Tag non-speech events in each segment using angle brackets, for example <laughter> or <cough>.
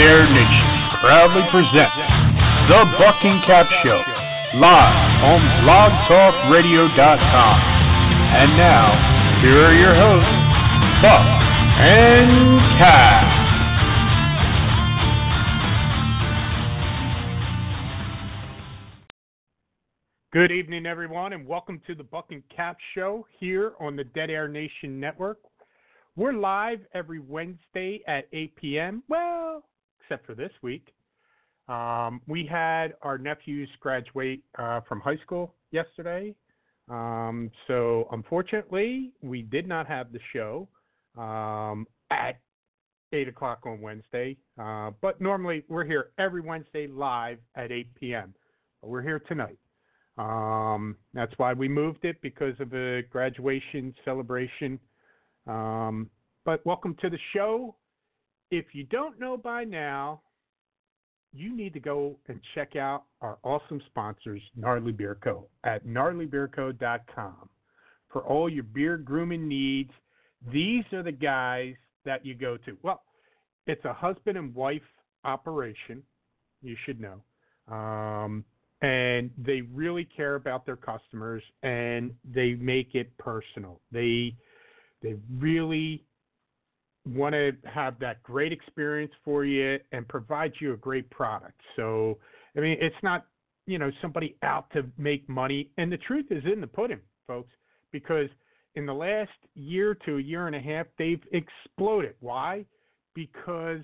Dead Air Nation proudly presents The Buck N' Cap Show, live on blogtalkradio.com. And now, here are your hosts, Buck and Cap. Good evening, everyone, and welcome to the Buck N' Cap Show here on the Dead Air Nation Network. We're live every Wednesday at 8 p.m. Well, except for this week. Um, we had our nephews graduate uh, from high school yesterday. Um, so, unfortunately, we did not have the show um, at 8 o'clock on Wednesday. Uh, but normally, we're here every Wednesday live at 8 p.m. We're here tonight. Um, that's why we moved it because of a graduation celebration. Um, but welcome to the show. If you don't know by now, you need to go and check out our awesome sponsors, Gnarly Beard Co. at gnarlybeardco.com. For all your beard grooming needs, these are the guys that you go to. Well, it's a husband and wife operation, you should know. Um, and they really care about their customers and they make it personal. They they really want to have that great experience for you and provide you a great product. So, I mean, it's not, you know, somebody out to make money. And the truth is in the pudding, folks, because in the last year to a year and a half, they've exploded. Why? Because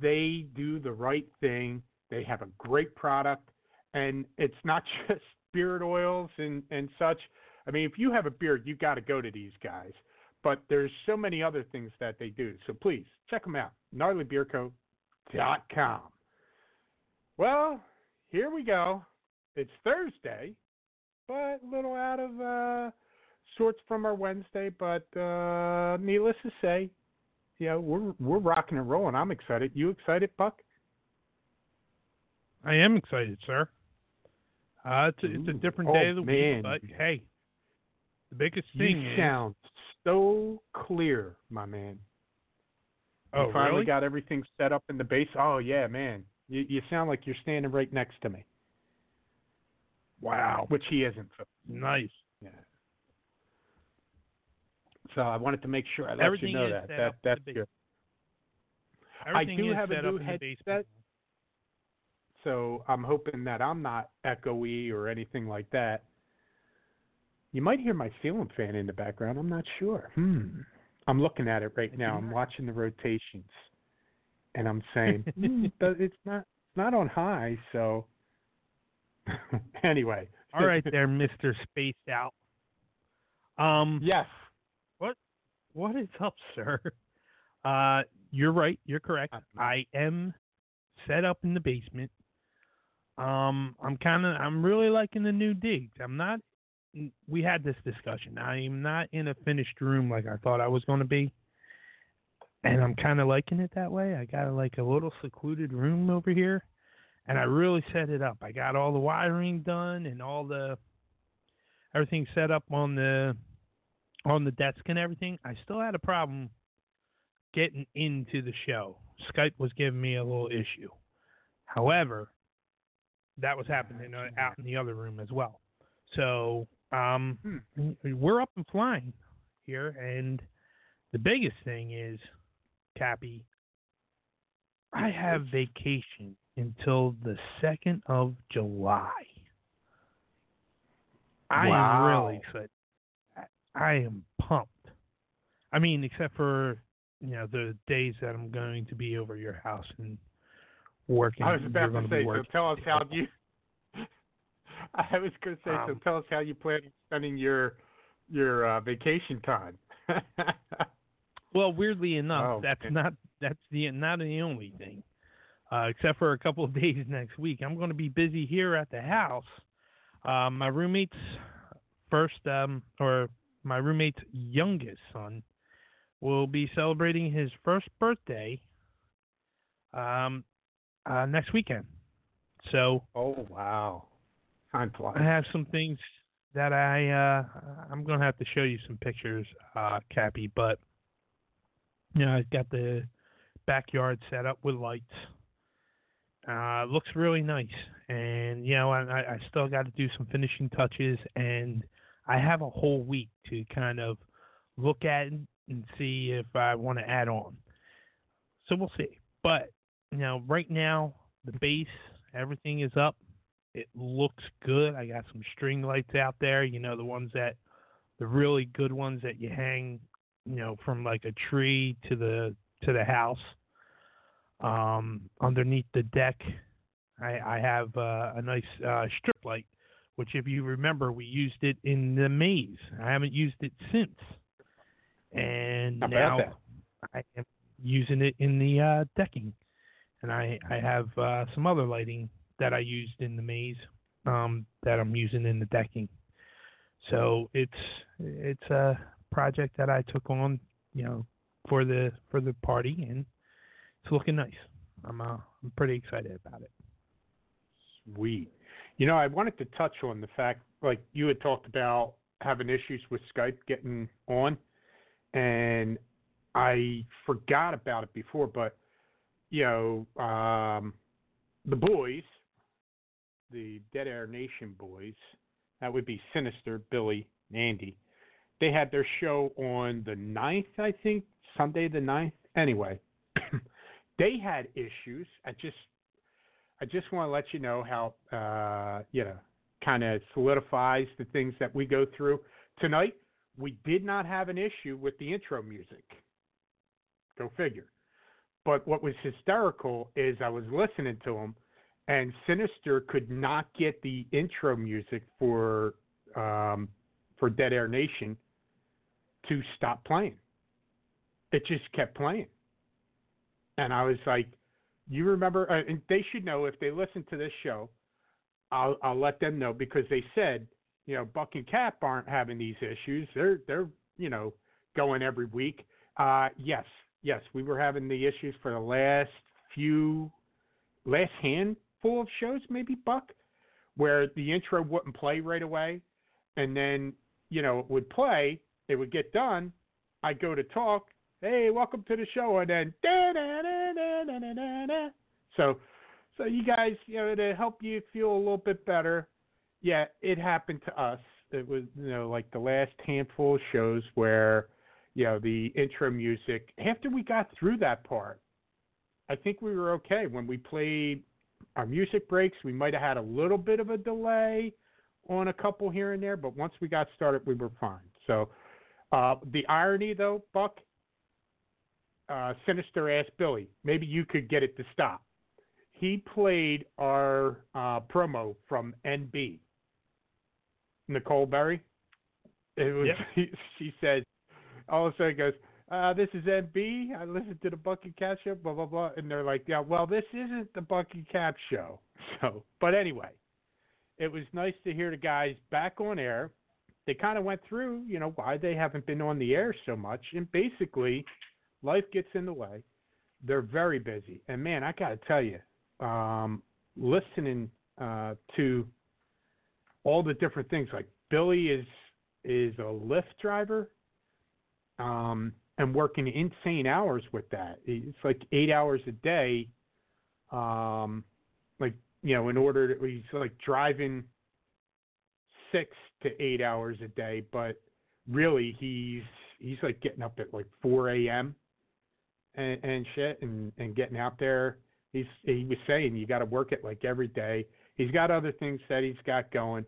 they do the right thing. They have a great product and it's not <laughs> just beard oils and and such. I mean, if you have a beard, you've got to go to these guys. But there's so many other things that they do. So please check them out. GnarlyBeardCo.com. Well, here we go. It's Thursday, but a little out of uh, sorts from our Wednesday. But uh, needless to say, yeah, we're we're rocking and rolling. I'm excited. You excited, Buck? I am excited, sir. Uh, it's, a, it's a different day oh, of the man. week, but hey, the biggest thing you is sound so clear, my man. You oh finally really? got everything set up in the base. Oh yeah, man. You you sound like you're standing right next to me. wow, Which he isn't. Nice. yeah. So I wanted to make sure I let Everything you know that. That that's good. Everything do have a set new up in the headset. So I'm hoping that I'm not echoey or anything like that. You might hear my ceiling fan in the background. I'm not sure. Hmm. I'm looking at it right now. I'm watching the rotations, and I'm <laughs> saying hmm, it's not it's not on high. So <laughs> anyway. All right, there, Mister Spaced Out. Um, Yes. what is up, sir? Uh, you're right. You're correct. Uh, I am set up in the basement. Um, I'm kind of, I'm really liking the new digs. I'm not. We had this discussion. I am not in a finished room like I thought I was going to be, and I'm kind of liking it that way. I got like a little secluded room over here, and I really set it up. I got all the wiring done and all the everything set up on the on the desk and everything. I still had a problem getting into the show. Skype was giving me a little issue. However, that was happening uh, out in the other room as well. So um, we're up and flying here, and the biggest thing is, Cappy, I have vacation until the second of July. I am really excited. I- am pumped. I mean, except for you know the days that I'm going to be over your house and working. I was about gonna say. So tell us how you. <laughs> I was going to say. so Um, tell us how you plan on spending your your uh, vacation time. <laughs> Well, weirdly enough, Oh, that's man. not that's the not the only thing. Uh, except for a couple of <laughs> days next week, I'm going to be busy here at the house. Um, my roommate's first, um, or my roommate's youngest son, will be celebrating his first birthday um, uh, next weekend. So oh wow, time flies. I have some things that I uh, I'm gonna have to show you some pictures, uh, Cappy. But you know, I've got the backyard set up with lights. Uh, looks really nice, and you know, I, I still got to do some finishing touches, and I have a whole week to kind of look at and see if I want to add on. So we'll see. But you know, right now the base, everything is up. It looks good. I got some string lights out there. You know, the ones that the really good ones that you hang, you know, from like a tree to the to the house. Um, underneath the deck, I, I have uh, a nice uh, strip light, which, if you remember, we used it in the maze. I haven't used it since, and Not now. I am using it in the uh, decking, and I I have uh, some other lighting that I used in the maze um, that I'm using in the decking. So it's it's a project that I took on, you know, for the for the party, and it's looking nice. I'm uh, I'm pretty excited about it. Sweet. You know, I wanted to touch on the fact, like you had talked about having issues with Skype getting on, and I forgot about it before, but you know, um, the boys, the Dead Air Nation boys, that would be Sinister, Billy, and Andy. They had their show on the 9th, I think, Sunday the 9th. Anyway, <clears throat> they had issues. I just I just want to let you know how uh, you know kind of solidifies the things that we go through tonight. We did not have an issue with the intro music. Go figure. But what was hysterical is I was listening to him, and Sinister could not get the intro music for um, for Dead Air Nation to stop playing. It just kept playing, and I was like, "You remember?" Uh, and they should know if they listen to this show. I'll I'll let them know because they said, you know, Buck and Cap aren't having these issues. They're they're you know going every week. Uh, yes, yes, we were having the issues for the last few, last full of shows, maybe Buck, where the intro wouldn't play right away, and then you know it would play, it would get done, I go to talk, hey, welcome to the show, and then da da da da da da da. So, so you guys, you know, to help you feel a little bit better, yeah, it happened to us. It was you know like the last handful of shows where you know the intro music after we got through that part I think we were okay when we played our music breaks, we might have had a little bit of a delay on a couple here and there, but once we got started, we were fine. So, uh, the irony though, Buck, uh, Sinister asked Billy, maybe you could get it to stop. He played our uh, promo from NB. Nicole Berry. It was. Yep. <laughs> she said, all of a sudden goes, uh, "This is NB. I listened to the Bucky Cap show, blah blah blah," and they're like, "Yeah, well, this isn't the Bucky Cap show." <laughs> So, but anyway, it was nice to hear the guys back on air. They kind of went through, you know, why they haven't been on the air so much, and basically, life gets in the way. They're very busy, and man, I got to tell you, um, listening uh, to all the different things, like Billy is is a Lyft driver, um, and working insane hours with that. It's like eight hours a day, um, like you know, in order to he's like driving six to eight hours a day, but really he's he's like getting up at like four a.m. and, and shit, and and getting out there. He's he was saying you got to work it like every day. He's got other things that he's got going.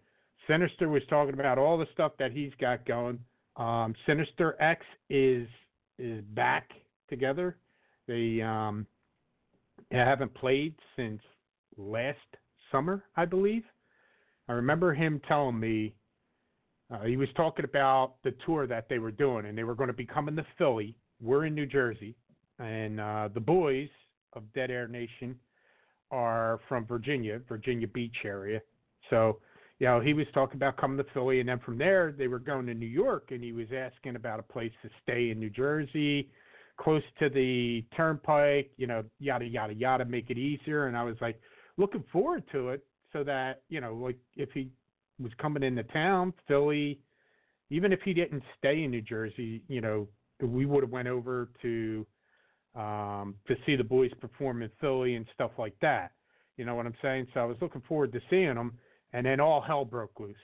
Sinister was talking about all the stuff that he's got going. Um, Sinister X is is back together. They um, haven't played since last summer, I believe. I remember him telling me uh, he was talking about the tour that they were doing, and they were going to be coming to Philly. We're in New Jersey, and uh, the boys of Dead Air Nation are from Virginia, Virginia Beach area. So, you know, he was talking about coming to Philly, and then from there they were going to New York, and he was asking about a place to stay in New Jersey, close to the turnpike, you know, yada yada yada, make it easier. And I was like, looking forward to it, so that you know, like if he was coming into town, Philly, even if he didn't stay in New Jersey, you know, we would have went over to um, to see the boys perform in Philly and stuff like that. You know what I'm saying? So I was looking forward to seeing them, and then all hell broke loose,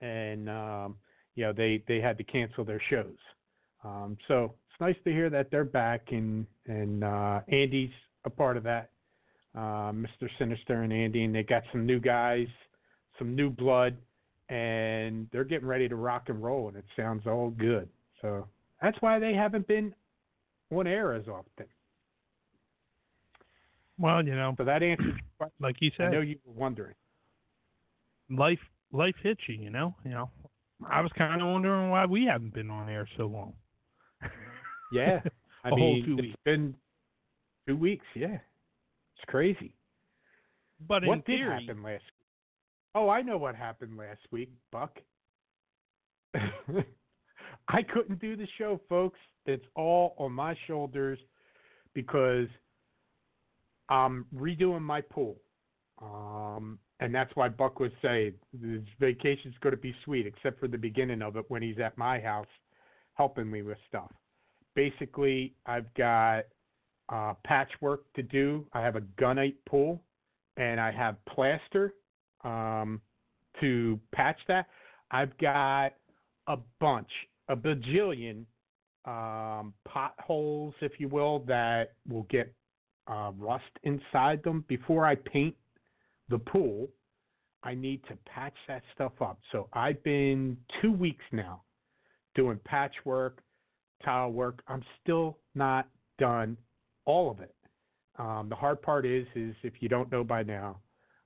and um, you know they they had to cancel their shows. Um, so it's nice to hear that they're back, and and uh, Andy's a part of that. Uh, Mr. Sinister and Andy, and they got some new guys, some new blood, and they're getting ready to rock and roll, and it sounds all good. So that's why they haven't been on air as often. Well, you know, So that answers like you said, I know you were wondering. Life life hits you. You know, you know. I was kind of wondering why we haven't been on air so long. <laughs> Yeah, <laughs> I mean, it's weeks. been two weeks. Yeah, it's crazy. But in what did theory, happen last week? Oh, I know what happened last week, Buck. <laughs> I couldn't do the show, folks. It's all on my shoulders because I'm redoing my pool. Um, and that's why Buck was saying this vacation's going to be sweet, except for the beginning of it when he's at my house helping me with stuff. Basically, I've got uh, patchwork to do. I have a gunite pool, and I have plaster um, to patch that. I've got a bunch, a bajillion um, potholes, if you will, that will get uh, rust inside them. Before I paint the pool, I need to patch that stuff up. So I've been two weeks now doing patchwork, tile work. I'm still not done all of it. Um, the hard part is, is if you don't know by now,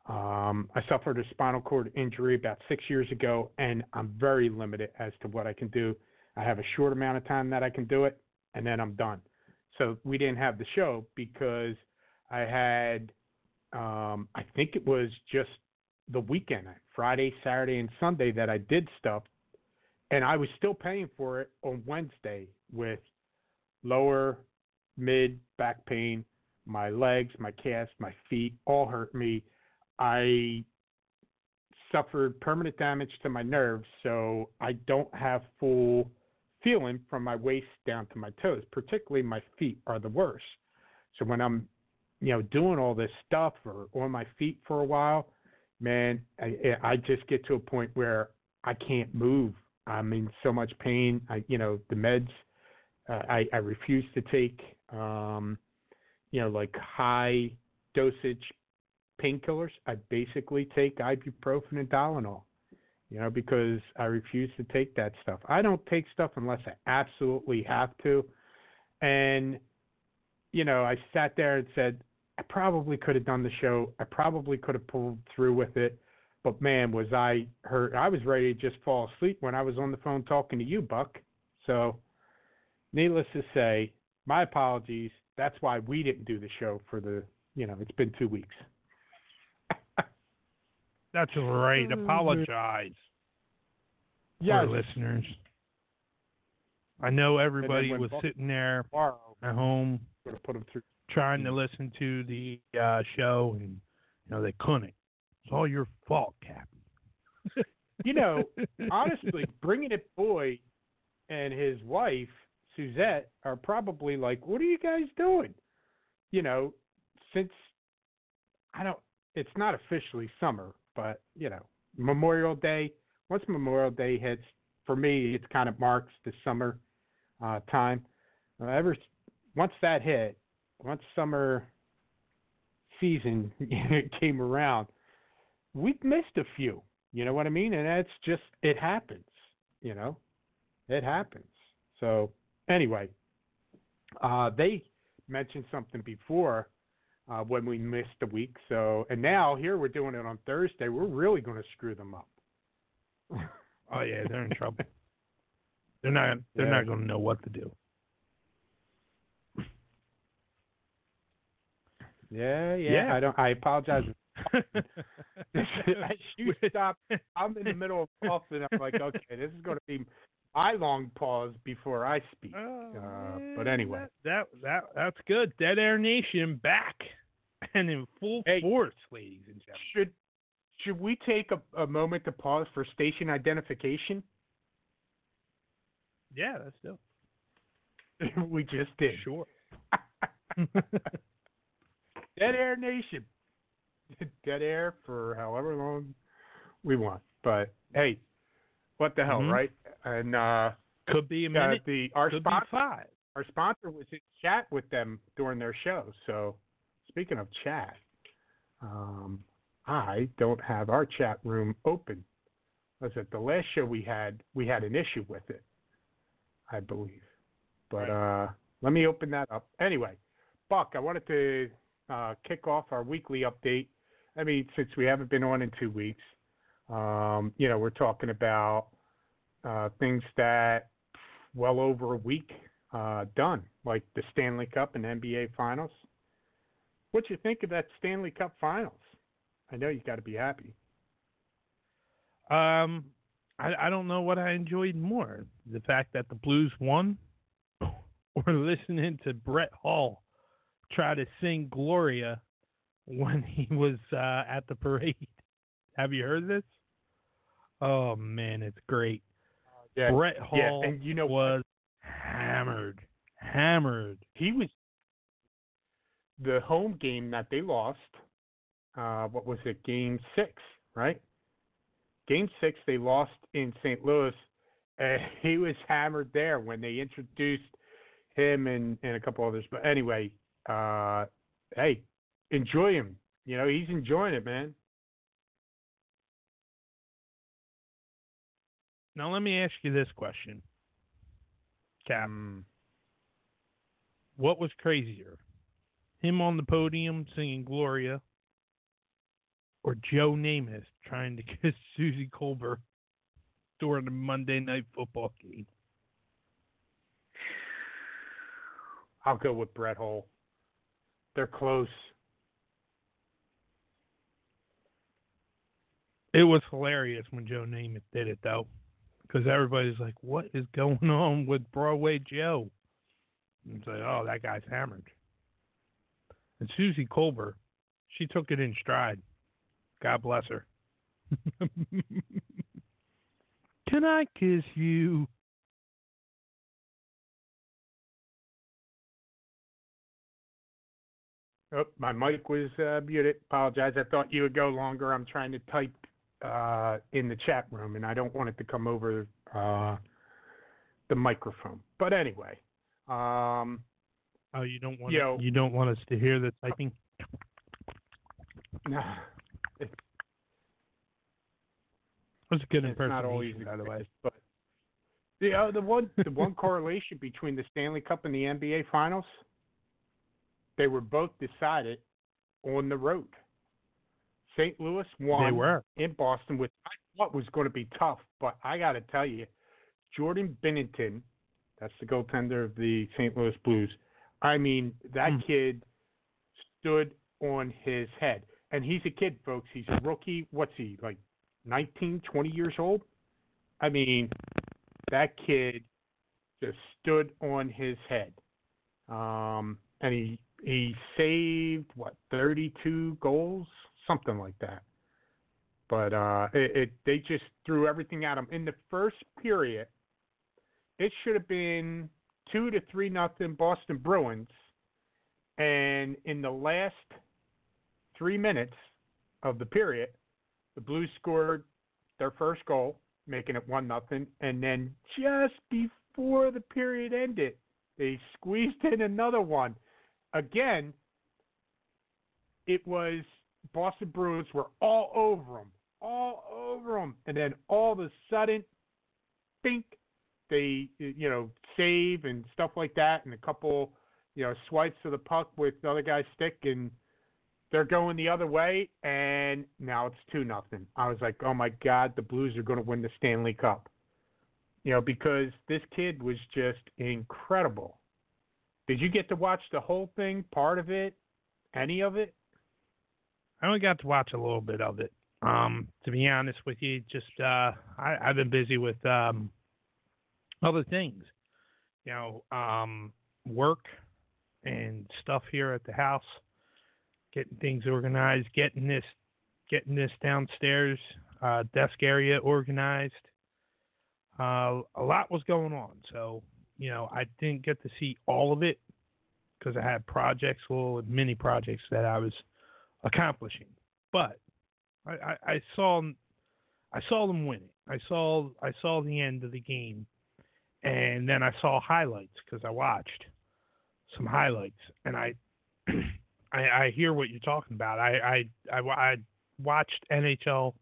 um, I suffered a spinal cord injury about six years ago, and I'm very limited as to what I can do. I have a short amount of time that I can do it, and then I'm done. So we didn't have the show because I had, um, I think it was just the weekend, Friday, Saturday, and Sunday that I did stuff, and I was still paying for it on Wednesday with lower, mid back pain. My legs, my calves, my feet all hurt me. I suffered permanent damage to my nerves, so I don't have full feeling from my waist down to my toes. Particularly my feet are the worst. So when I'm, you know, doing all this stuff or on my feet for a while, man, I, I just get to a point where I can't move. I'm in so much pain. I, you know, the meds uh, I, I refuse to take, um, you know, like high dosage painkillers. I basically take ibuprofen and Tylenol, you know, because I refuse to take that stuff. I don't take stuff unless I absolutely have to. And, you know, I sat there and said, I probably could have done the show. I probably could have pulled through with it. But man, was I hurt. I was ready to just fall asleep when I was on the phone talking to you, Buck. So, needless to say, my apologies. That's why we didn't do the show for the, you know, it's been two weeks. <laughs> that's all right. Mm. Apologize, Yes. for listeners. I know everybody was Buck- sitting there Tomorrow, at home we're going to put them through. Trying to listen to the uh, show, and you know they couldn't. It's all your fault, Cap. <laughs> You know, honestly, bringing it boy and his wife Suzette are probably like, "What are you guys doing?" You know, since I don't, it's not officially summer, but you know, Memorial Day. Once Memorial Day hits, for me, it kind of marks the summer uh, time. Uh, ever once that hit, once summer season <laughs> came around, we've missed a few. You know what I mean? And that's just it happens. You know, it happens. So anyway, uh, they mentioned something before uh, when we missed a week. So and now here we're doing it on Thursday. We're really going to screw them up. Oh yeah, they're in trouble. <laughs> They're not. They're Yeah. not going to know what to do. Yeah, yeah. Yeah. I don't. I apologize. <laughs> <laughs> You stop, I'm in the middle of coughing. I'm like, okay, this is going to be my long pause before I speak. Uh, but anyway. that, that that that's good. Dead Air Nation back and in full Hey. force, ladies and gentlemen. Should should we take a, a moment to pause for station identification? Yeah, that's dope. <laughs> we just did. Sure. Dead Air Nation. <laughs> Dead air for however long we want. But hey, what the hell, Mhm. right? And uh, Could be a uh, minute. the our could sponsor, our sponsor was in chat with them during their show. So speaking of chat, um, I don't have our chat room open. Was it the last show we had? We had an issue with it, I believe. But uh, let me open that up. Anyway, Buck, I wanted to uh, kick off our weekly update. I mean, since we haven't been on in two weeks, um, you know, we're talking about uh, things that well over a week uh, done, like the Stanley Cup and NBA Finals. What you think of that Stanley Cup Finals? I know you got to be happy. Um, I, I don't know what I enjoyed more: the fact that the Blues won, <laughs> or listening to Brett Hull try to sing Gloria when he was uh, at the parade. <laughs> Have you heard this? Oh man, it's great. Yeah, Brett yeah, Hull and you know was hammered, hammered. he was the home game that they lost. Uh, what was it? Game six, right? Game six, they lost in St. Louis. And <laughs> he was hammered there when they introduced him and, and a couple others. But anyway, uh, hey, enjoy him. You know, he's enjoying it, man. Now let me ask you this question, Cap. Mm, What was crazier? Him on the podium singing Gloria or Joe Namath trying to <laughs> kiss Suzy Kolber during the Monday night football game? I'll go with Brett Hull. They're close. It was hilarious when Joe Namath did it though. Because everybody's like, What is going <laughs> on with Broadway Joe? And it's like, Oh, that guy's hammered. And Suzy Kolber, she took it in stride. God bless her. <laughs> Can I kiss you? Oh, my mic was uh, muted. Apologize. I thought you would go longer. I'm trying to type uh, in the chat room, and I don't want it to come over uh, the microphone. But anyway, um, Oh, you don't want Yo. you don't want us to hear the typing? it's, That's a good it's not always by the way. But the uh, the one the one <laughs> correlation between the Stanley Cup and the NBA Finals, they were both decided on the road. St. Louis won They were. in Boston, which I thought was going to be tough, but I got to tell you, Jordan Binnington, that's the goaltender of the St. Louis Blues. I mean, that Hmm. kid stood on his head. And he's a kid, folks. He's a rookie. What's he, like 19, 20 years old? I mean, that kid just stood on his head. Um, and he he saved what 32 goals, something like that. But uh, it, it they just threw everything at him in the first period. It should have been two to three nothing Boston Bruins, and in the last three minutes of the period, the Blues scored their first goal, making it one nothing, and then just before the period ended, they squeezed in another one. Again, it was Boston Bruins were all over them, all over them, and then all of a sudden, think they you know save and stuff like that, and a couple you know swipes of the puck with the other guy's stick, and they're going the other way, and now it's two nothing. I was like, oh my god, the Blues are going to win the Stanley Cup. You know, because this kid was just incredible. Did you get to watch the whole thing, part of it, any of it? I only got to watch a little bit of it. Um, to be honest with you, just uh, I, I've been busy with um, other things, you know, um, work and stuff here at the house, getting things organized, getting this, getting this downstairs uh, desk area organized. Uh, a lot was going on, so you know I didn't get to see all of it because I had projects, little mini projects that I was accomplishing. But I, I, I saw I saw them win it. I saw I saw the end of the game, and then I saw highlights because I watched some highlights, and I, <clears throat> I I hear what you're talking about. I I I, I watched NHL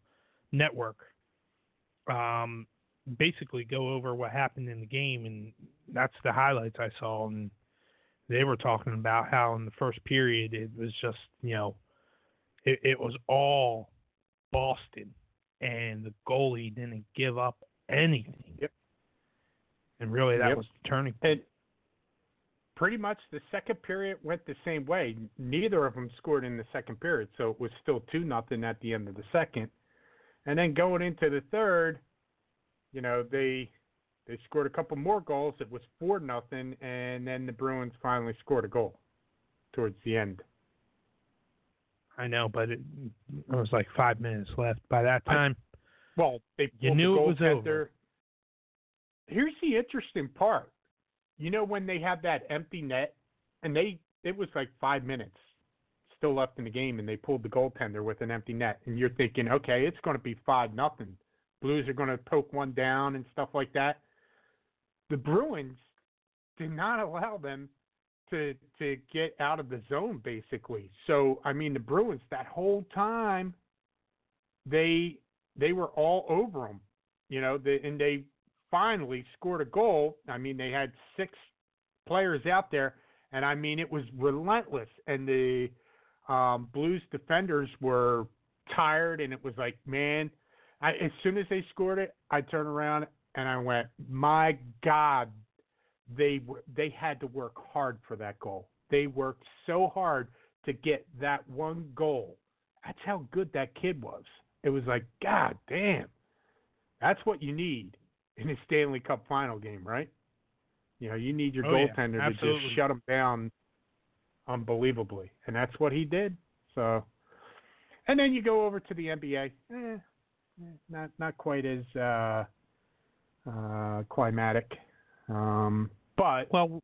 Network, um, basically go over what happened in the game, and that's the highlights I saw, and they were talking about how in the first period it was just you know, it, it was all Boston, and the goalie didn't give up anything. Yep. And really, that Yep. was the turning. And pretty much the second period went the same way. Neither of them scored in the second period, so it was still two nothing at the end of the second. And then going into the third, you know, they they scored a couple more goals. It was four nothing, and then the Bruins finally scored a goal towards the end. I know, but it, it was like five minutes left. By that I- time, Well, they You pulled knew the it was goaltender. over. Here's the interesting part. You know when they have that empty net, and they it was like five minutes still left in the game, and they pulled the goaltender with an empty net, and you're thinking, okay, it's going to be five nothing. Blues are going to poke one down and stuff like that. The Bruins did not allow them to to get out of the zone basically. So I mean the Bruins that whole time they they were all over them, you know, they, and they finally scored a goal. I mean they had six players out there and I mean it was relentless and the um Blues defenders were tired and it was like, man, I as soon as they scored it, I turned around and I went, "My god, they they had to work hard for that goal. They worked so hard to get that one goal. That's how good that kid was. It was like, God damn. That's what you need in a Stanley Cup final game, right? You know, you need your Oh, yeah, goaltender to just shut them down unbelievably. And that's what he did. So and then you go over to the NBA. Eh, not not quite as uh uh climatic. Um but well,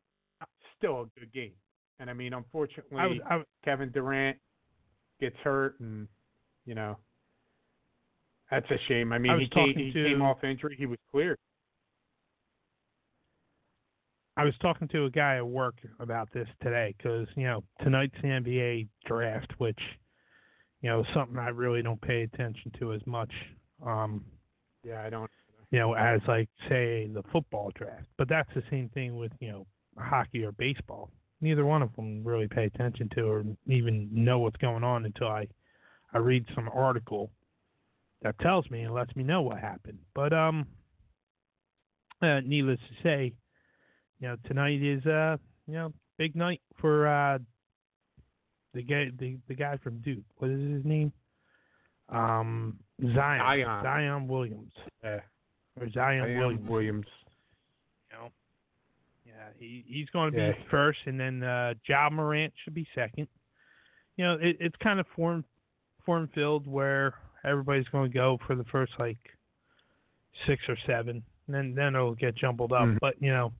still a good game. And I mean, unfortunately, I was, I, Kevin Durant gets hurt, and you know that's a shame. I mean, I he came he to- came off injury. He was cleared. I was talking to a guy at work about this today because you know tonight's the NBA draft, which you know is something I really don't pay attention to as much. Um, Yeah, I don't. you know, as like say the football draft. But that's the same thing with you know hockey or baseball. Neither one of them really pay attention to or even know what's going on until I I read some article that tells me and lets me know what happened. But um, uh, needless to say, you know tonight is uh you know big night for uh the guy the the guy from Duke. What is his name? Um, Zion Zion. Zion Williams Yeah, or Zion Zion Williams. Williams. You know, yeah, he he's going to be Yeah. first, and then uh, Ja Morant should be second. You know, it, it's kind of form form filled where everybody's going to go for the first like six or seven, and then then it'll get jumbled up. Mhm. But you know,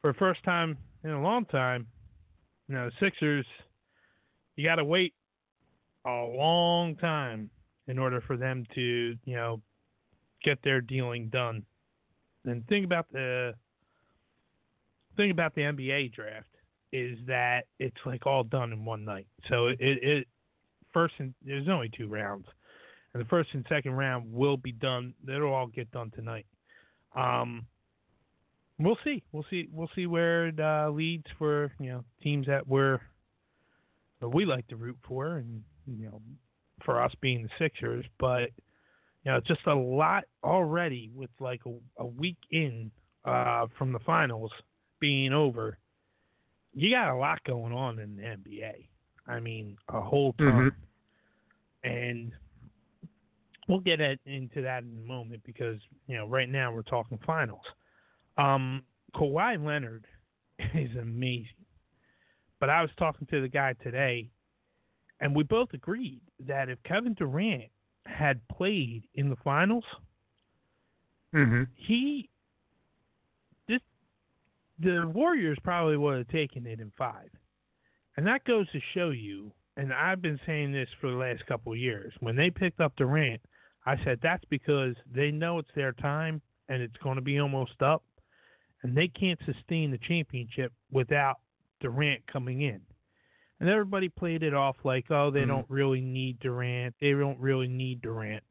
for the first time in a long time, you know, Sixers, you got to wait a long time in order for them to you know get their dealing done. And think about the thing about the NBA draft is that it's like all done in one night. So it, it first and there's only two rounds, and the first and second round will be done. It'll all get done tonight. Um, we'll see. We'll see. We'll see where it uh, leads for you know teams that we're that we like to root for, and you know for us being the Sixers, but you know, just a lot already with like a, a week in uh, from the finals being over. You got a lot going on in the NBA. I mean, a whole ton. And we'll get at, into that in a moment because, you know, right now we're talking finals. Um, Kawhi Leonard <laughs> is amazing. But I was talking to the guy today, and we both agreed that if Kevin Durant had played in the finals, Mm-hmm. he this the Warriors probably would have taken it in five. And that goes to show you, and I've been saying this for the last couple of years. When they picked up Durant, I said that's because they know it's their time and it's going to be almost up, and they can't sustain the championship without Durant coming in. And everybody played it off like, oh, they Mhm. don't really need Durant. They don't really need Durant.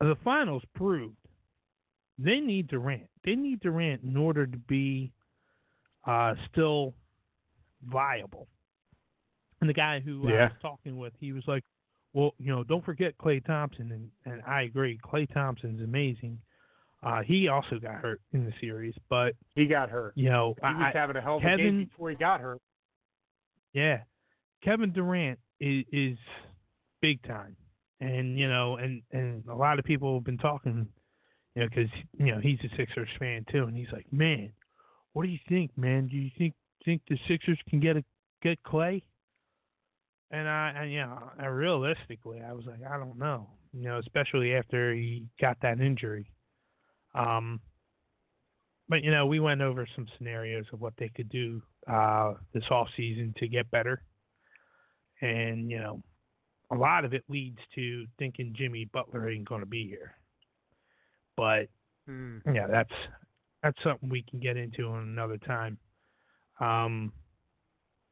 The finals proved they need Durant. They need Durant in order to be uh, still viable. And the guy who I was talking with, he was like, "Well, you know, don't forget Klay Thompson," and and I agree. Klay Thompson's amazing. Uh, he also got hurt in the series, but He got hurt. you know, He was I, having a hell of a game before he got hurt. Yeah, Kevin Durant is, is big time, and you know, and and a lot of people have been talking, you know, because you know he's a Sixers fan too, and he's like, man, what do you think, man? Do you think think the Sixers can get a get Klay? And I, and, you know, realistically, I was like, I don't know, you know, especially after he got that injury. Um, but you know, we went over some scenarios of what they could do uh, this off season to get better, and you know, a lot of it leads to thinking Jimmy Butler ain't going to be here. But Mm. yeah, that's that's something we can get into on another time. Um,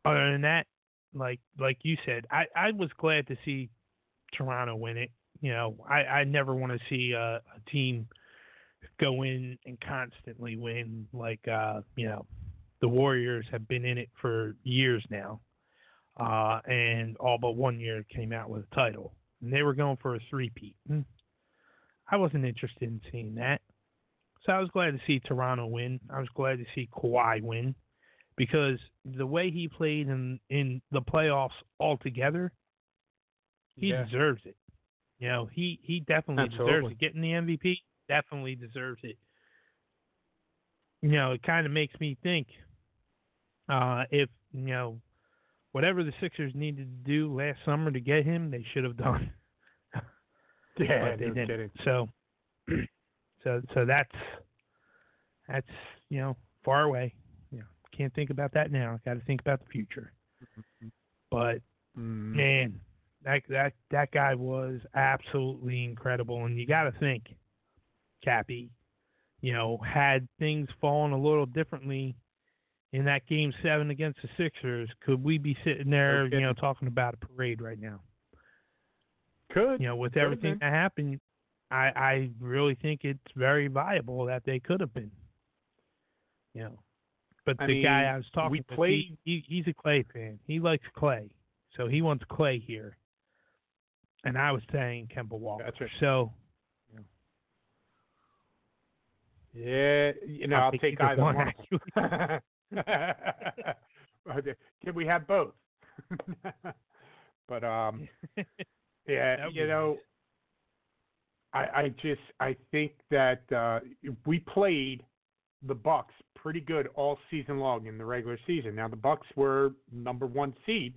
other than that, like like you said, I I was glad to see Toronto win it. You know, I I never want to see a, a team go in and constantly win like uh you know the Warriors have been in it for years now, uh, and all but one year came out with a title, and they were going for a three-peat. Hmm. I wasn't interested in seeing that. So I was glad to see Toronto win. I was glad to see Kawhi win because the way he played in in the playoffs altogether, he Yeah. deserves it. You know, he he definitely deserves it. Getting the MVP definitely deserves it. You know, it kind of makes me think uh, if you know whatever the Sixers needed to do last summer to get him, they should have done. <laughs> Yeah, they no didn't. kidding. So, <clears throat> so, so that's that's you know far away. You know, can't think about that now. Got to think about the future. But Mm. man, that that that guy was absolutely incredible, and you got to think, Cappy, you know, had things fallen a little differently in that game seven against the Sixers, could we be sitting there, you know, talking about a parade right now? Could. you know, with Could everything that happened, I I really think it's very viable that they could have been. You know, but I the guy I was talking we with, he, he he's a Klay fan. He likes Klay, so he wants Klay here. And I was saying Kemba Walker. Right. So Yeah, you know, I'll I'll take take either one, <laughs> one. Can we have both? <laughs> but um, <laughs> yeah, you know, I I just I think that uh, we played the Bucks pretty good all season long in the regular season. Now the Bucks were number one seed.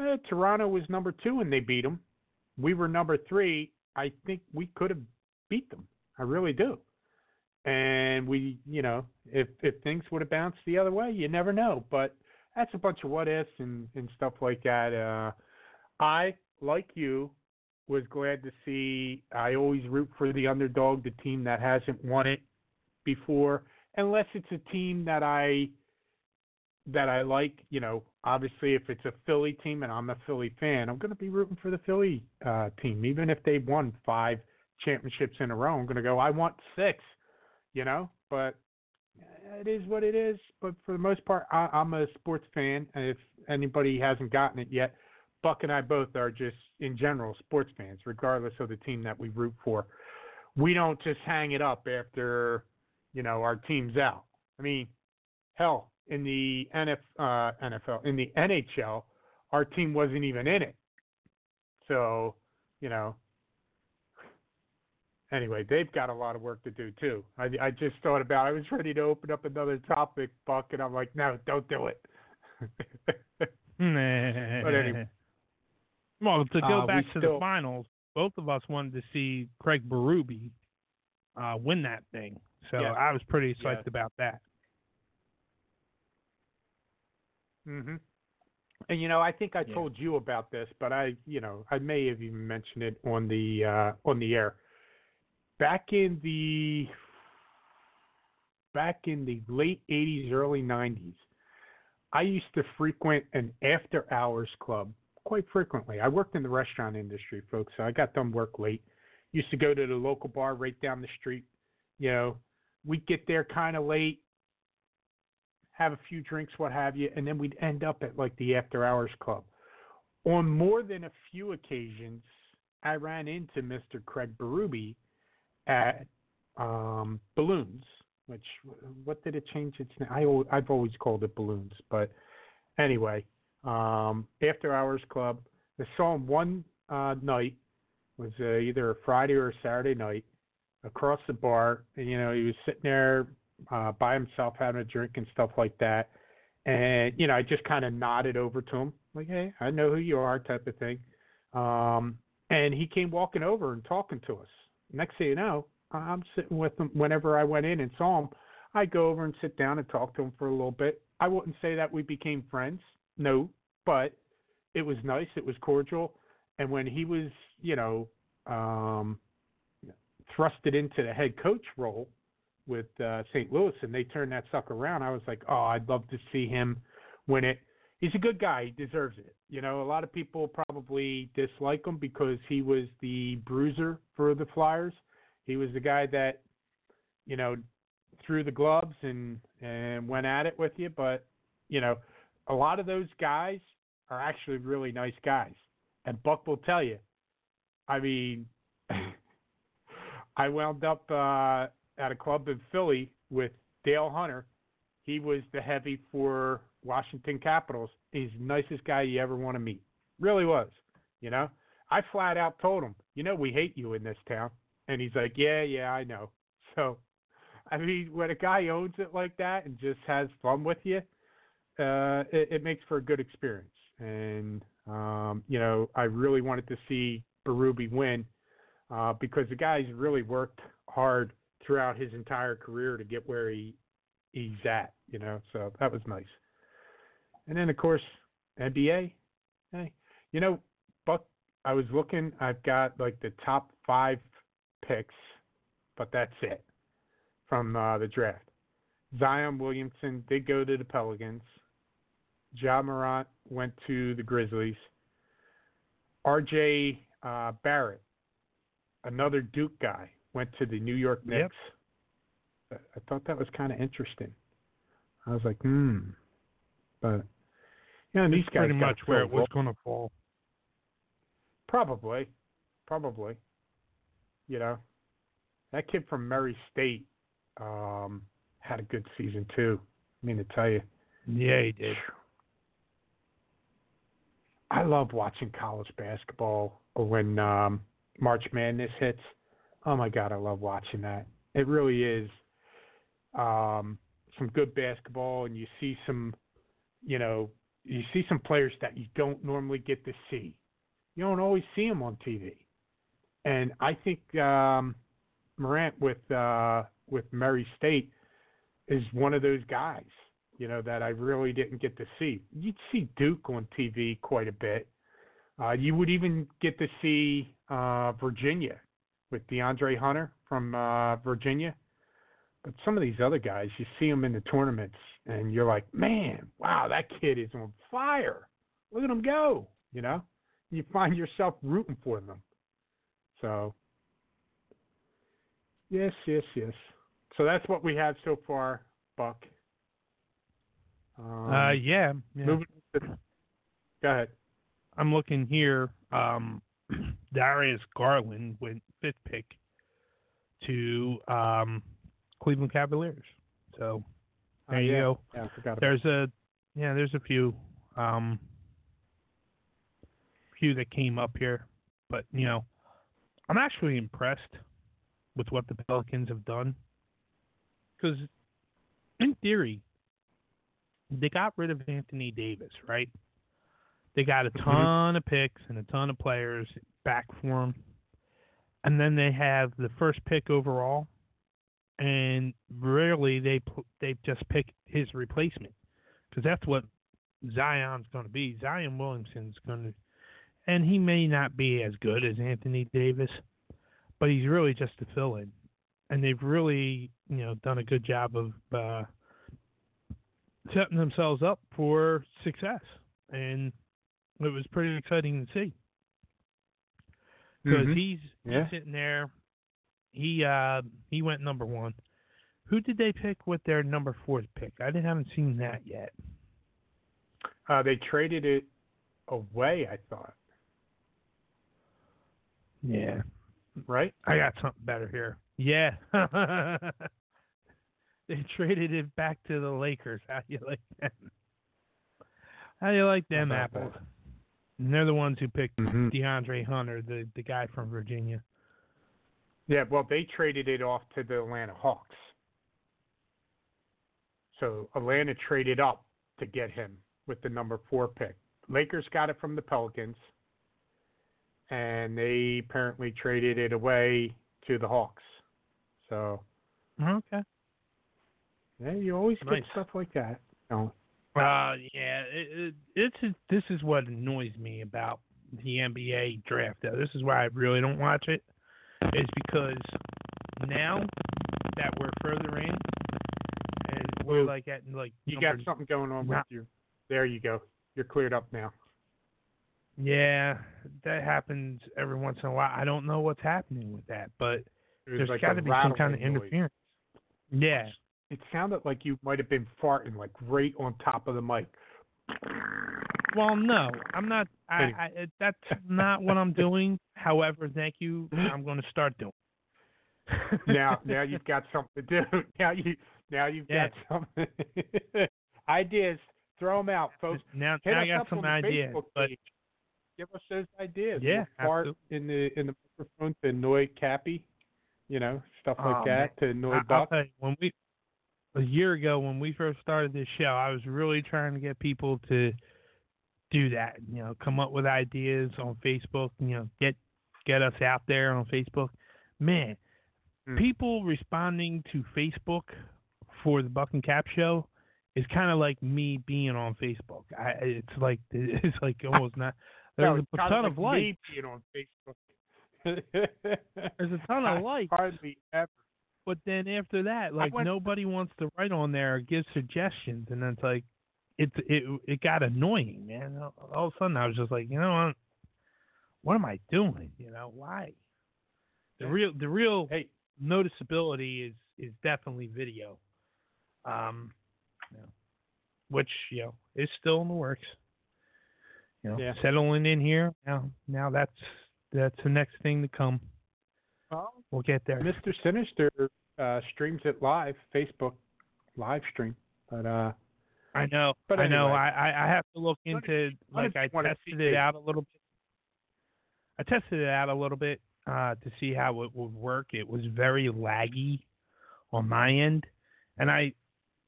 Uh, Toronto was number two, and they beat them. We were number three. I think we could have beat them. I really do. And we, you know, if if things would have bounced the other way, you never know. But that's a bunch of what ifs and and stuff like that. Uh, I, like you, was glad to see. I always root for the underdog, the team that hasn't won it before, unless it's a team that I that I like. You know, obviously, if it's a Philly team and I'm a Philly fan, I'm going to be rooting for the Philly uh, team, even if they've won five championships in a row. I'm going to go. I want six. You know, but it is what it is. But for the most part, I, I'm a sports fan. And if anybody hasn't gotten it yet, Buck and I both are just in general sports fans, regardless of the team that we root for. We don't just hang it up after, you know, our team's out. I mean, hell, in the NF, uh, NFL, in the NHL, our team wasn't even in it. So, you know, anyway, they've got a lot of work to do too. I, I just thought about. I was ready to open up another topic, Buck, and I'm like, no, don't do it. <laughs> But anyway. well, to go Uh, back to still- the finals, both of us wanted to see Craig Berube uh, win that thing. So Yes. I was pretty psyched Yes. about that. hmm and you know, I think I Yeah. told you about this, but I, you know, I may have even mentioned it on the uh, on the air. Back in the back in the late '80s, early '90s, I used to frequent an after hours club quite frequently. I worked in the restaurant industry, folks, so I got done work late. Used to go to the local bar right down the street. You know, we'd get there kind of late, have a few drinks, what have you, and then we'd end up at like the after hours club. On more than a few occasions, I ran into Mr. Craig Berube at um, Balloons, which what did it change its name? I I've always called it Balloons, but anyway, um, after hours club. I saw him one uh, night was uh, either a Friday or a Saturday night across the bar, and you know he was sitting there uh, by himself having a drink and stuff like that. And you know, I just kind of nodded over to him, like, "Hey, I know who you are," type of thing. Um, and he came walking over and talking to us. Next thing you know, I'm sitting with him. Whenever I went in and saw him, I'd go over and sit down and talk to him for a little bit. I wouldn't say that we became friends, no, but it was nice. It was cordial. And when he was, you know, um, thrusted into the head coach role with uh, St. Louis, and they turned that sucker around, I was like, oh, I'd love to see him win it. He's a good guy. He deserves it. You know, a lot of people probably dislike him because he was the bruiser for the Flyers. He was the guy that, you know, threw the gloves and and went at it with you. But you know, a lot of those guys are actually really nice guys. And Buck will tell you. I mean, <laughs> I wound up uh, at a club in Philly with Dale Hunter. He was the heavy for Washington Capitals. He's the nicest guy you ever want to meet. Really was. You know, I flat out told him, you know, we hate you in this town. And he's like, yeah, yeah, I know. <laughs> So, I mean, when a guy owns it like that and just has fun with you, uh, it, it makes for a good experience. And, um, you know, I really wanted to see Berube win uh, because the guy's really worked hard throughout his entire career to get where he he's at, you know. So that was nice. And then of course NBA. Hey, you know, Buck. I was looking. I've got like the top five picks, but that's it from uh, the draft. Zion Williamson did go to the Pelicans. Ja Morant went to the Grizzlies. R.J. Uh, Barrett, another Duke guy, went to the New York Knicks. I I thought that was kind of interesting. I was like, hmm. But yeah, know, these guys pretty much where it was going to fall. Probably, probably. You know, that kid from Murray State um, had a good season too. I mean to tell you, Yeah, he did. I love watching college basketball when um, March Madness hits. Oh my God, I love watching that. It really is um, some good basketball, and you see some, you know, you see some players that you don't normally get to see. You don't always see them on TV, and I think um, Morant with uh, with Murray State is one of those guys you know, that I really didn't get to see. You'd see Duke on TV quite a bit. Uh, you would even get to see uh, Virginia with DeAndre Hunter from uh, Virginia. But some of these other guys, you see them in the tournaments, and you're like, man, wow, that kid is on fire. Look at him go. You know, you find yourself rooting for them. So, yes, yes, yes. So that's what we have so far, Buck. Um, uh, yeah. yeah. Moving to, go ahead. I'm looking here. Um, <clears throat> Darius Garland went fifth pick to um, Cleveland Cavaliers. So there Oh, you go. Yeah, forgot There's a yeah, there's a few um, few that came up here, but you know, I'm actually impressed with what the Pelicans have done because, in theory, they got rid of Anthony Davis, right? They got a Mhm. ton of picks and a ton of players back for him, and then they have the first pick overall, and rarely they they just pick his replacement because that's what Zion's going to be. Zion Williamson's going to, and he may not be as good as Anthony Davis, but he's really just a fill-in, and they've really, you know, done a good job of uh, setting themselves up for success, and it was pretty exciting to see because Mhm. he's, Yeah. he's sitting there. He uh he went number one. Who did they pick with their number fourth pick? I didn't, haven't seen that yet. Uh, they traded it away, I thought. Yeah, Right? I got something better here. Yeah, <laughs> they traded it back to the Lakers. How do you like that? How do you like them apples? And they're the ones who picked Mhm. DeAndre Hunter, the the guy from Virginia. Yeah, well, they traded it off to the Atlanta Hawks. So Atlanta traded up to get him with the number four pick. Lakers got it from the Pelicans, and they apparently traded it away to the Hawks. So Okay. yeah, you always Nice. get stuff like that. Oh, Uh, yeah, it, it, it's this is what annoys me about the NBA draft. Though this is why I really don't watch it, is because now that we're further in and we're like at like you got something going on with you. There you go. You're cleared up now. yeah, that happens every once in a while. I don't know what's happening with that, but was there's like got to be some kind of noise. interference. Yeah, It sounded like you might have been farting, like right on top of the mic. Well, no, I'm not. I. I that's <laughs> not what I'm doing. However, thank you. Mm-hmm. I'm going to start doing. now <laughs> now you've got something to do. <laughs> Now you now you've Yeah. got something ideas. Throw them out, folks. now, Hit now I got some ideas, but. Give us those ideas. Yeah, We'll in the in the microphone to annoy Cappy, you know, stuff like Oh, that to annoy I, Buck. you, when we a year ago when we first started this show, I was really trying to get people to do that. You know, come up with ideas on Facebook. You know, get get us out there on Facebook. Man, Hmm. people responding to Facebook for the Buck N' Cap show is kind of like me being on Facebook. I, it's like <laughs> it's like almost not. There's no, a ton of of like likes. me being on Facebook. There's a ton of <laughs> likes. Hardly ever. But then after that, like went- nobody wants to write on there or give suggestions, and then it's like, it's it it got annoying, man. All, of a sudden, I was just like, you know what? What am I doing? You know why? The real the real Hey, noticeability is is definitely video, um, you know, which you know is still in the works. You know, Yeah. settling in here now. Now that's that's the next thing to come. well, We'll get there. Mr. Sinister uh, streams it live, Facebook live stream. But uh, I know. But I know. I, I have to look into like I tested it it? out a little bit. I tested it out a little bit uh, to see how it would work. It was very laggy on my end, and I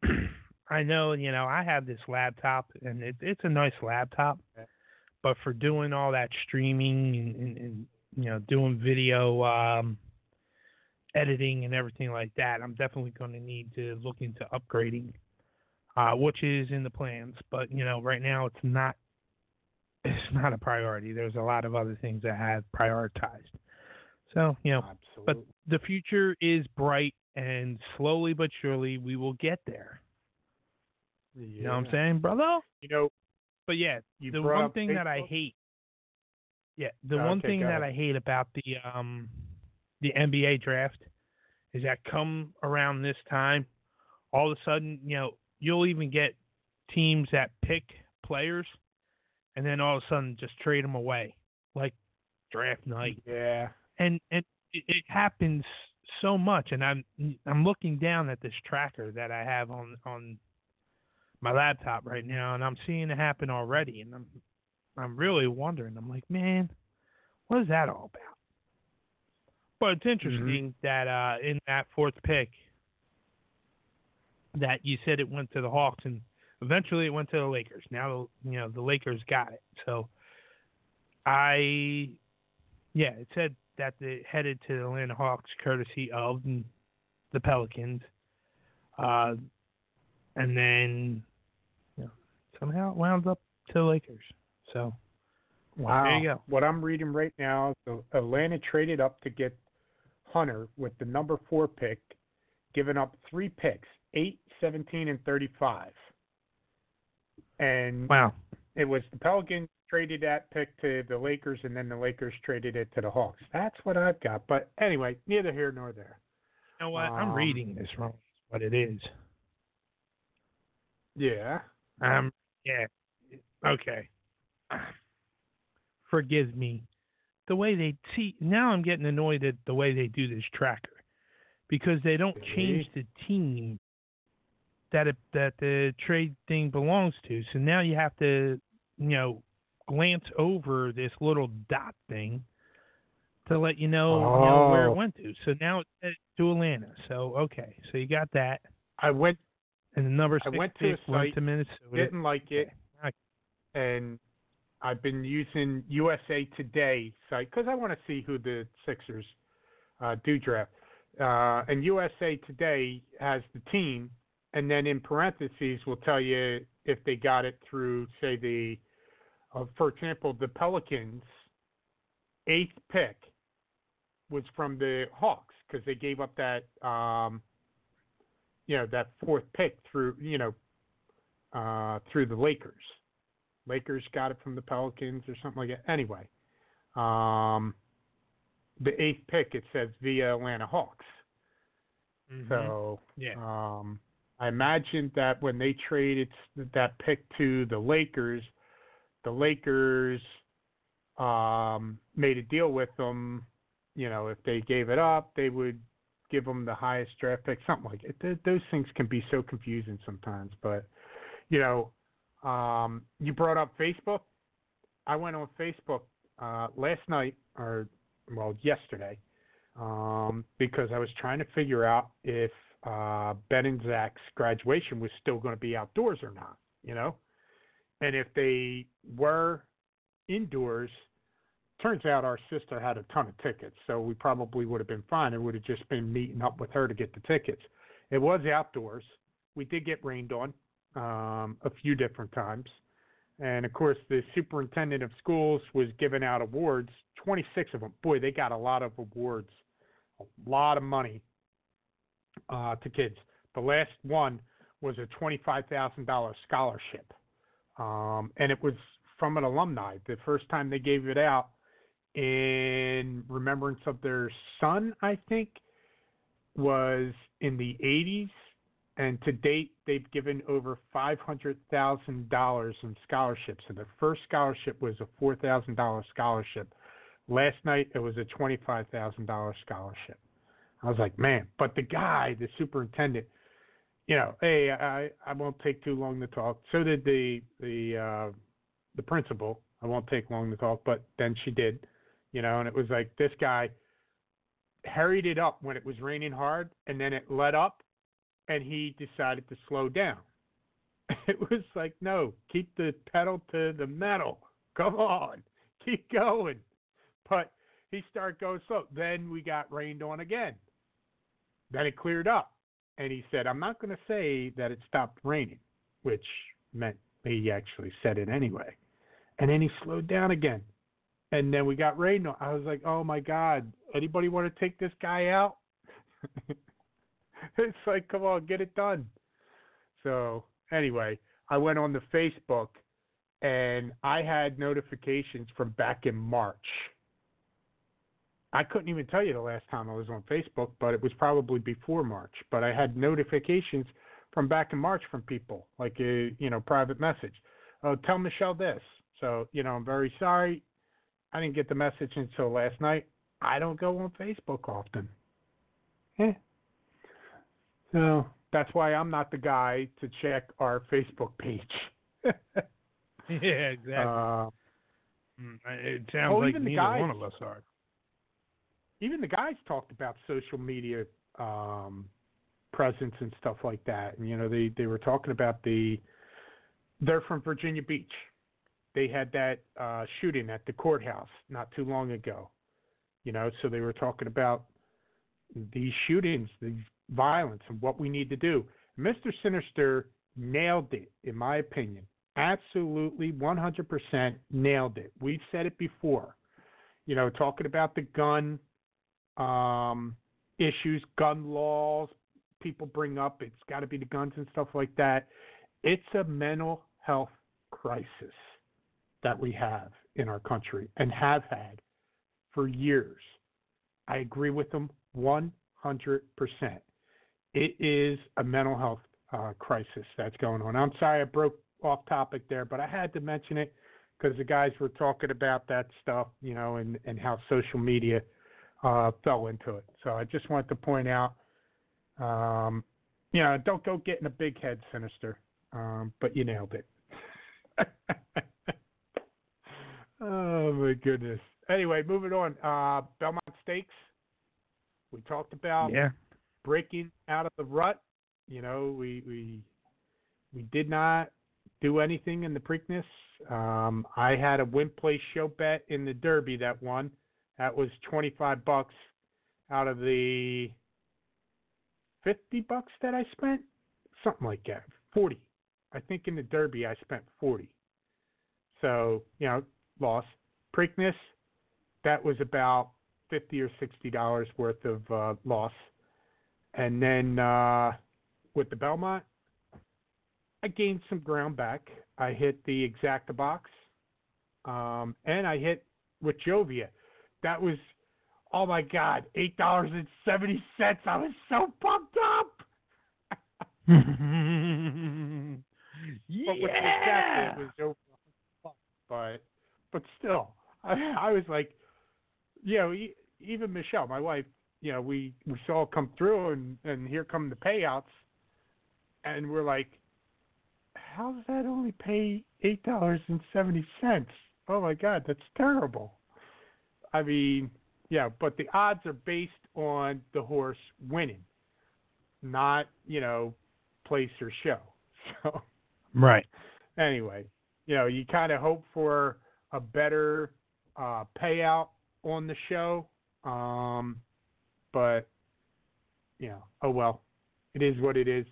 <clears throat> I know you know I have this laptop and it, it's a nice laptop, but for doing all that streaming and, and, and you know doing video um, editing and everything like that, I'm definitely going to need to look into upgrading uh, which is in the plans. But you know, right now it's not. It's not a priority. There's a lot of other things that have prioritized. So you know, absolutely. but the future is bright, and slowly but surely we will get there. You know what I'm saying, brother? You know, But yeah, the one thing that I hate. Yeah, the Oh, one okay, thing that. I hate about the um the NBA draft is that come around this time, all of a sudden, you know, you'll even get teams that pick players and then all of a sudden just trade them away, like draft night. Yeah. and and it, it happens so much and i'm i'm looking down at this tracker that i have on on my laptop right now and i'm seeing it happen already and i'm i'm really wondering i'm like man what is that all about? But it's interesting that uh in that fourth pick that you said it went to the hawks and eventually it went to the lakers now you know the lakers got it so i yeah, it said that they headed to the Atlanta Hawks courtesy of the Pelicans. Uh, and then, you know, somehow it wound up to the Lakers. So wow. there you go. What I'm reading right now is Atlanta traded up to get Hunter with the number four pick, giving up three picks, eight, 17, and 35. And wow, it was the Pelicans traded that pick to the Lakers, and then the Lakers traded it to the Hawks. That's what I've got. But anyway, neither here nor there. You know what? I'm Um, reading this wrong. What it is. Yeah. Um. Yeah. Okay. Forgive me. The way they see now, I'm getting annoyed at the way they do this tracker because they don't change the team that it, that the trade thing belongs to. So now you have to, you know, glance over this little dot thing to let you know, you know where Oh. it went to. So now it's to Atlanta. So okay, so you got that, I went, and the number six I went to a pick went to Minnesota. didn't like it, Okay. and I've been using USA Today site because I want to see who the Sixers uh, do draft. Uh, and USA Today has the team, and then in parentheses will tell you if they got it through, say, the, uh, for example, the Pelicans' eighth pick was from the Hawks because they gave up that, um, you know, that fourth pick through, you know, uh, through the Lakers. Lakers got it from the Pelicans or something like that. Anyway, um, the eighth pick it says via Atlanta Hawks. Mhm. So yeah. um, I imagine that when they traded that pick to the Lakers, the Lakers um, made a deal with them. You know, if they gave it up, they would give them the highest draft pick, something like it. Th- those things can be so confusing sometimes. But you know, um, you brought up Facebook. I went on Facebook uh, last night, or well, yesterday, um, because I was trying to figure out if uh, Ben and Zach's graduation was still going to be outdoors or not, you know, and if they were indoors. Turns out our sister had a ton of tickets, so we probably would have been fine. It would have just been meeting up with her to get the tickets. It was outdoors. We did get rained on um, a few different times. And of course, the superintendent of schools was giving out awards, 26 of them. Boy, they got a lot of awards, a lot of money uh, to kids. The last one was a $25,000 scholarship. Um, and it was from an alumni. The first time they gave it out in remembrance of their son, I think, was in the 80s and to date they've given over five hundred thousand dollars in scholarships and the first scholarship was a four thousand dollar scholarship last night it was a twenty five thousand dollar scholarship i was like man but the guy the superintendent you know hey i i won't take too long to talk so did the the uh the principal i won't take long to talk but then she did you know and it was like this guy hurried it up when it was raining hard and then it let up and he decided to slow down. <laughs> It was like, no, keep the pedal to the metal. Come on, keep going. But he started going slow. Then we got rained on again. Then it cleared up. And he said, I'm not going to say that it stopped raining, which meant he actually said it anyway. And then he slowed down again. And then we got rain. I was like, oh my God, anybody want to take this guy out? <laughs> it's like, come on, get it done. So anyway, I went on the Facebook and I had notifications from back in March. I couldn't even tell you the last time I was on Facebook, but it was probably before March. But I had notifications from back in March from people, like a you know private message. Oh, tell Michelle this. So you know, I'm very sorry. I didn't get the message until last night. I don't go on Facebook often. Yeah. So that's why I'm not the guy to check our Facebook page. <laughs> yeah, exactly. uh, Mm, it sounds oh, like neither guys- one of us are. Even the guys talked about social media um, presence and stuff like that. And you know, they they were talking about the they're from Virginia Beach. They had that uh, shooting at the courthouse not too long ago. You know, so they were talking about these shootings, the violence, and what we need to do. Mr. Sinister nailed it, in my opinion. absolutely 100% nailed it. We've said it before. You know, talking about the gun um, issues, gun laws, people bring up it's got to be the guns and stuff like that. It's a mental health crisis that we have in our country and have had for years. I agree with them 100%. It is a mental health uh, crisis that's going on. I'm sorry I broke off topic there, but I had to mention it because the guys were talking about that stuff, you know, and, and how social media uh, fell into it. So I just wanted to point out, um, you know, don't go getting a big head, Sinister, um, but you nailed it. <laughs> oh my goodness. Anyway, moving on. Uh, Belmont Stakes. We talked about Yeah. breaking out of the rut. You know, we we we did not do anything in the Preakness. Um, I had a win place show bet in the Derby that won. That was twenty five bucks out of the fifty bucks that I spent, something like that. Forty. I think in the Derby I spent forty. So you know, loss. Preakness, that was about fifty or sixty dollars worth of uh, loss. And then uh, with the Belmont, I gained some ground back. I hit the exacta box, um, and I hit with Joevia. That was, oh my God, eight dollars and seventy cents. I was so pumped up. yeah. <laughs> But with the exacta, it was over. a hundred bucks. But but still, I, <laughs> I was like, you know, even Michelle, my wife, you know, we we saw it come through, and and here come the payouts, and we're like, how does that only pay eight dollars and seventy cents? Oh my God, that's terrible. I mean, yeah, but the odds are based on the horse winning, not you know, place or show. <laughs> So Right. anyway, you know, you kind of hope for a better uh, payout on the show, um, but you know, oh well, it is what it is.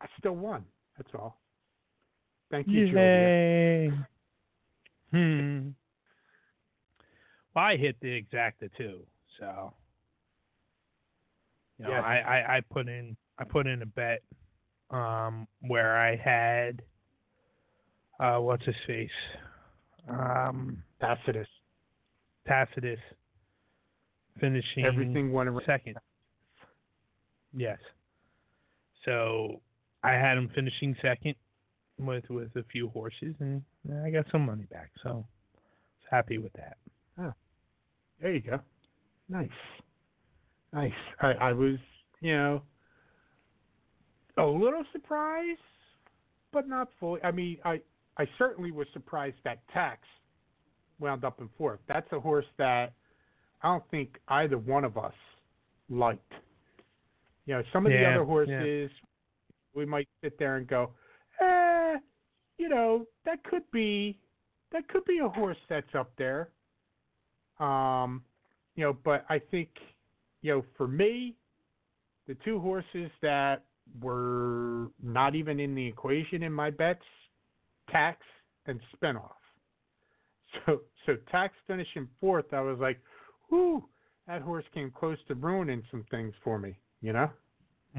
I still won. That's all. Thank you, Julia. Yay. Hmm. I hit the exacta too, so you know, Yes. I, I I put in I put in a bet um where I had uh what's his face um Tacitus. Tacitus finishing Everything went around. second. Yes. So I had him finishing second with with a few horses, and I got some money back. So I was happy with that. There you go. Nice. Nice. I, I was, you know, a little surprised, but not fully. I mean, I, I certainly was surprised that Tax wound up in fourth. That's a horse that I don't think either one of us liked. You know, some of the Yeah, other yeah. horses, we might sit there and go, eh, you know, that could be, that could be a horse that's up there. Um, you know, but I think, you know, for me, the two horses that were not even in the equation in my bets, Tax and Spinoff. <laughs> So, so Tax finishing fourth, I was like, whoo, that horse came close to ruining some things for me, you know.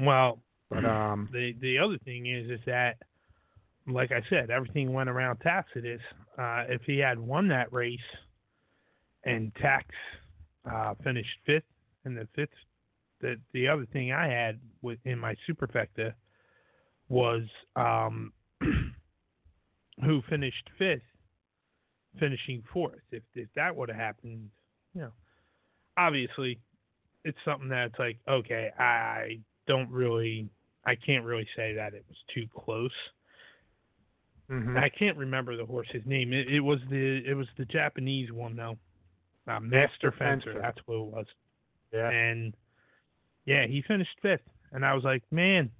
Well, But <clears throat> um, the the other thing is is that, like I said, everything went around Tacitus. Uh, if he had won that race, and Tax uh, finished fifth in the fifth, the the other thing I had with in my superfecta was um, <clears throat> who finished fifth, finishing fourth. If if that would have happened, you know, obviously, it's something that's like okay, I don't really, I can't really say that it was too close. mhm. I can't remember the horse's name. It, it was the it was the Japanese one though. Uh, Master Fencer. Fencer. That's what it was. yeah, And yeah, he finished fifth, and I was like, man,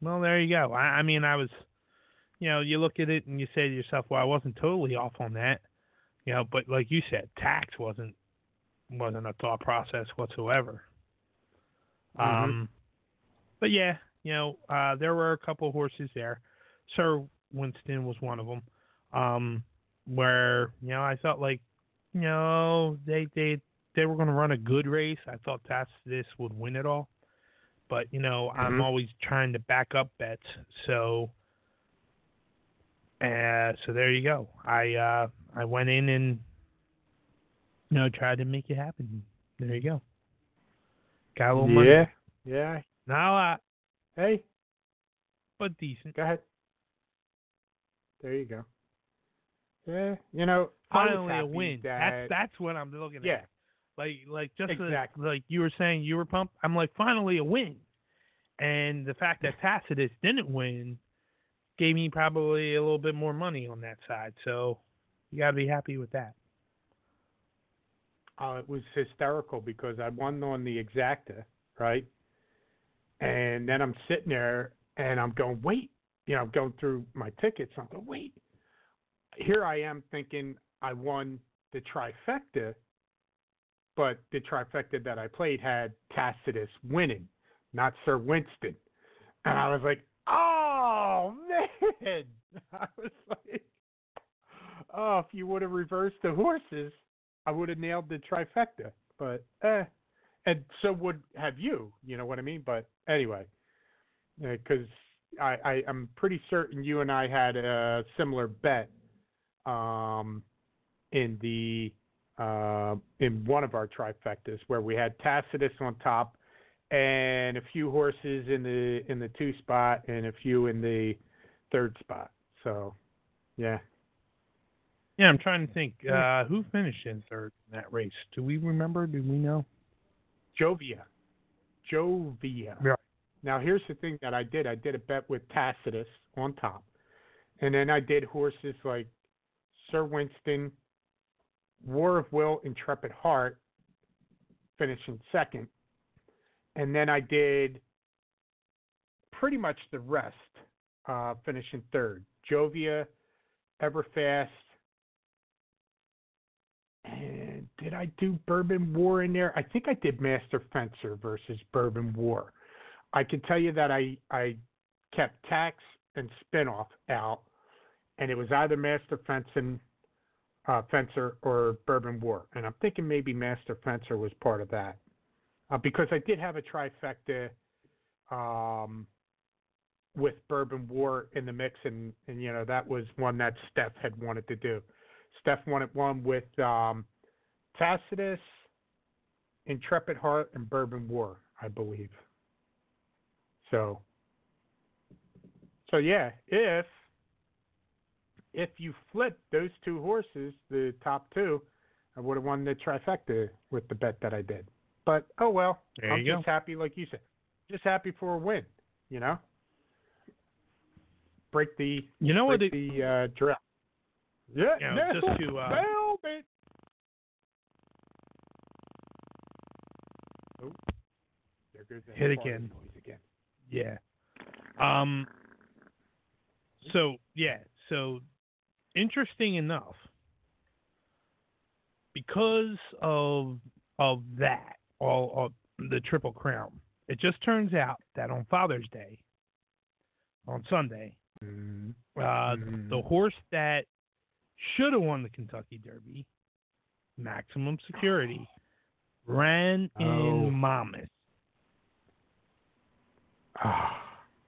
well there you go. I, I mean, I was, you know, you look at it and you say to yourself, well, I wasn't totally off on that, you know, but like you said, tax wasn't wasn't a thought process whatsoever. Mhm. Um, but yeah, you know, uh, there were a couple horses there. Sir Winston was one of them. Um, where you know I felt like you know they they they were going to run a good race. I thought that's this would win it all, but you know I'm Mhm. always trying to back up bets. So, uh, so there you go. I uh, I went in and you know tried to make it happen. There you go. Got a little money. Yeah. Yeah. Now a lot, Hey, but decent. go ahead. There you go. Yeah, you know, Finally a win. That, That's that's what I'm looking yeah, at. Like like just Exactly. like you were saying you were pumped. I'm like finally a win, and the fact that <laughs> Tacitus didn't win gave me probably a little bit more money on that side. So you got to be happy with that. uh, it was hysterical because I won on the exacta, right? And then I'm sitting there and I'm going, wait, you know, I'm going through my tickets. I'm going, wait. Here I am thinking I won the trifecta, but the trifecta that I played had Tacitus winning, not Sir Winston. And I was like, oh, man. <laughs> I was like, oh, if you would have reversed the horses, I would have nailed the trifecta. But, eh. And so would have you, you know what I mean? But anyway, because I, I, I'm pretty certain you and I had a similar bet um, in the uh, in one of our trifectas where we had Tacitus on top and a few horses in the in the two spot and a few in the third spot. So, yeah. Yeah, I'm trying to think. Uh, who finished in third in that race? Do we remember? Do we know? Joevia. Joevia. Right. Now here's the thing that I did. I did a bet with Tacitus on top. And then I did horses like Sir Winston, War of Will, Intrepid Heart, finishing second. And then I did pretty much the rest, uh, finishing third. Joevia, Everfast, and did I do Bourbon War in there? I think I did Master Fencer versus Bourbon War. I can tell you that I I kept tax and spinoff out, and it was either Master Fencing, uh, Fencer or Bourbon War, and I'm thinking maybe Master Fencer was part of that, uh, because I did have a trifecta, um, with Bourbon War in the mix, and and you know that was one that Steph had wanted to do. Steph wanted one with um, Tacitus, Intrepid Heart, and Bourbon War, I believe. So, so yeah, if if you flip those two horses, the top two, I would have won the trifecta with the bet that I did. But oh well, There I'm just happy, like you said, just happy for a win. You know, break the You know what? It, the uh, drought. Yeah, You know, just to, uh, it. Oh, there goes that Hit again. Again. Yeah. Um. So yeah. So interesting enough, because of of that, all of the Triple Crown, it just turns out that on Father's Day, on Sunday, Mm, uh, mm. the horse that should have won the Kentucky Derby, Maximum Security, <sighs> ran Oh. in Monmouth. <sighs>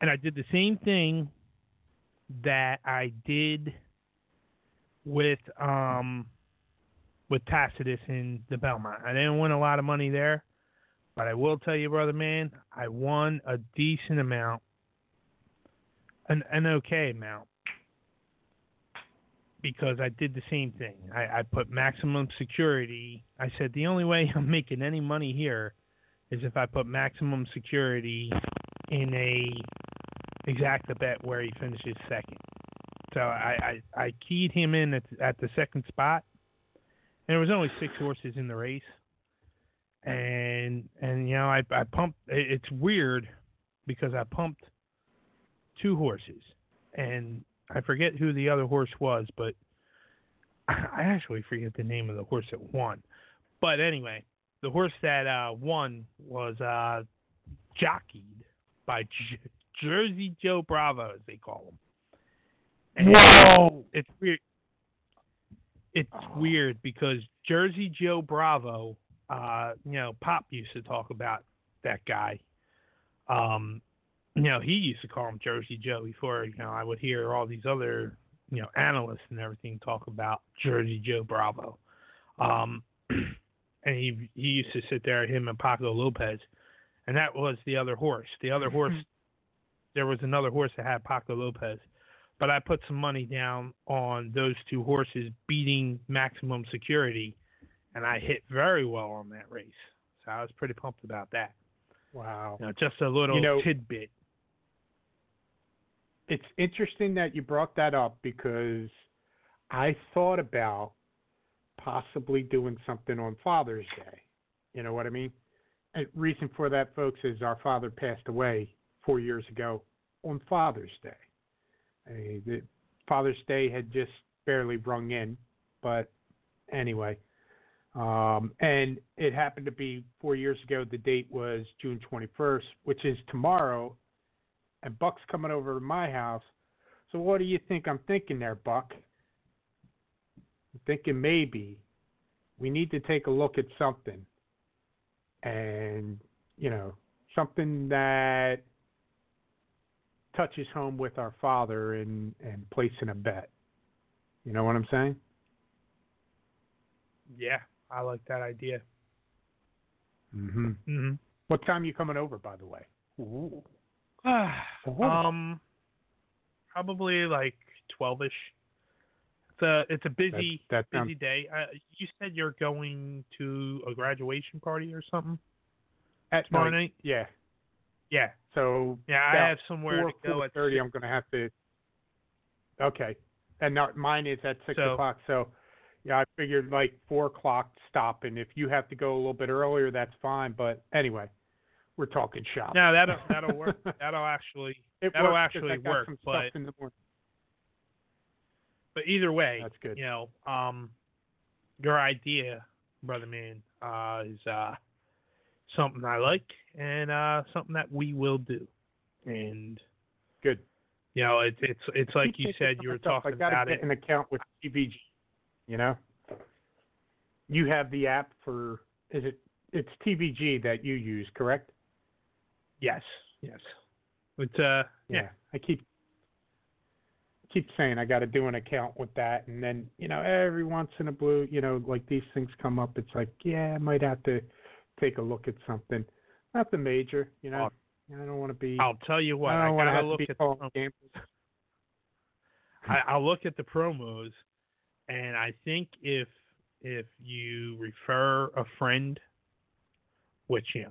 And I did the same thing that I did with um with Tacitus in the Belmont. I didn't win a lot of money there, but I will tell you, brother man, I won a decent amount, an an okay amount, because I did the same thing. I, I put maximum security. I said the only way <laughs> I'm making any money here is if I put maximum security in a exacta bet where he finishes second. So I, I, I keyed him in at, at the second spot, and there was only six horses in the race, and and you know I I pumped. It's weird because I pumped two horses, and I forget who the other horse was, but I actually forget the name of the horse that won. But anyway, the horse that uh, won was uh, jockeyed by J- Jersey Joe Bravo, as they call him. And Whoa! It's weird. it's Oh. weird because Jersey Joe Bravo, uh, you know, Pop used to talk about that guy. Um, you know, he used to call him Jersey Joe before, you know, I would hear all these other, you know, analysts and everything talk about Jersey Joe Bravo. Um, <clears throat> and he he used to sit there, him and Paco Lopez, and that was the other horse. The other horse, there was another horse that had Paco Lopez, but I put some money down on those two horses beating maximum security, and I hit very well on that race. So I was pretty pumped about that. Wow. You know, just a little You know- tidbit. It's interesting that you brought that up because I thought about possibly doing something on Father's Day. You know what I mean? And reason for that, folks, is our father passed away four years ago on Father's Day. Uh, the Father's Day had just barely rung in, but anyway. Um, and it happened to be four years ago. The date was June 21st, which is tomorrow. And Buck's coming over to my house. So what do you think I'm thinking there, Buck? I'm thinking maybe we need to take a look at something. And, you know, something that touches home with our father and, and placing a bet. You know what I'm saying? Yeah, I like that idea. Mm-hmm. hmm What time you coming over, by the way? Ooh. <sighs> <sighs> um, probably like twelve-ish. It's a it's a busy that sounds- busy day. Uh, you said you're going to a graduation party or something At tomorrow night. night. Yeah. Yeah, So yeah. I have somewhere to go at thirty. I'm going to have to. Okay, and not, mine is at six So- o'clock. So, yeah, I figured like four o'clock stop, and if you have to go a little bit earlier, that's fine. But anyway, we're talking shop. No, that'll <laughs> that'll work. That'll actually <laughs> it that'll actually work, Some but- stuff in the morning. But either way, That's good. you know, um, your idea, brother man, uh, is uh, something I like and uh, something that we will do. And Good. you know, it's it's it's like you said, you were talking I gotta about get it. an account with TVG. You know, you have the app for. Is it? It's TVG that you use, correct? Yes, yes. But uh, yeah, I keep keep saying I got to do an account with that, and then you know every once in a blue, you know, like these things come up. It's like, yeah, I might have to take a look at something. Nothing major, you know. I don't want to be. I'll tell you what. I I, don't want to gotta look at the, games. <laughs> I, I'll look at the promos, and I think if if you refer a friend, which you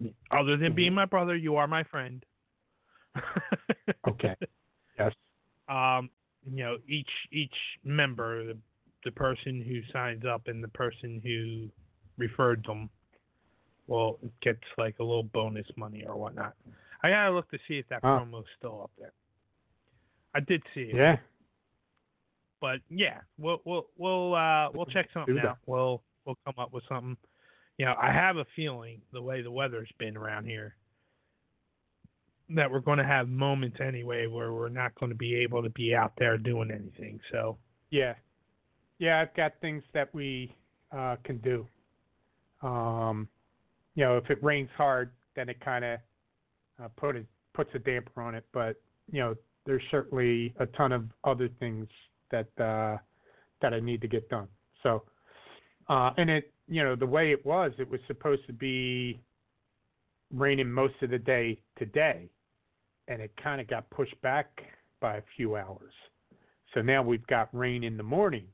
know, other than being Mhm. my brother, you are my friend. <laughs> Okay. Yes. um, you know, each each member, the, the person who signs up and the person who referred them, well, gets like a little bonus money or whatnot. I gotta look to see if that Oh. promo's still up there. I did see it, Yeah. but yeah, we'll we'll we'll uh we'll check something out. We'll we'll come up with something. You know, I have a feeling the way the weather's been around here that we're going to have moments anyway where we're not going to be able to be out there doing anything. So Yeah. Yeah, I've got things that we uh, can do. Um, you know, if it rains hard, then it kind of uh, put puts a damper on it. But you know, there's certainly a ton of other things that uh, that I need to get done. So, uh, and it, you know, the way it was, it was supposed to be raining most of the day today, and it kind of got pushed back by a few hours. So now we've got rain in the morning,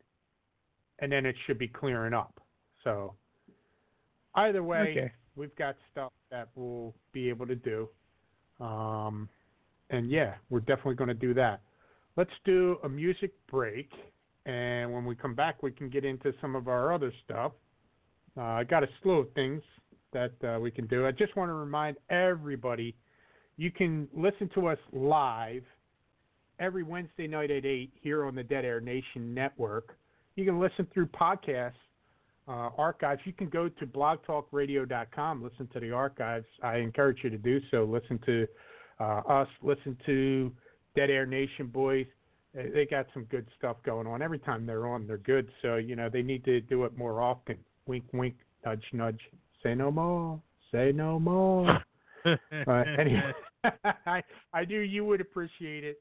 and then it should be clearing up. So either way, Okay. We've got stuff that we'll be able to do. Um, and yeah, we're definitely going to do that. Let's do a music break, and when we come back, we can get into some of our other stuff. Uh, I got a slew of things that uh, we can do. I just want to remind everybody you can listen to us live every Wednesday night at 8 here on the Dead Air Nation Network. You can listen through podcasts, uh, archives. You can go to blogtalkradio.com, listen to the archives. I encourage you to do so. Listen to uh, us, listen to Dead Air Nation Boys, They, got some good stuff going on. Every time they're on, they're good. So you know they need to do it more often. Wink, wink, nudge, nudge. Say no more. Say no more. but <laughs> anyway, <laughs> I I knew you would appreciate it.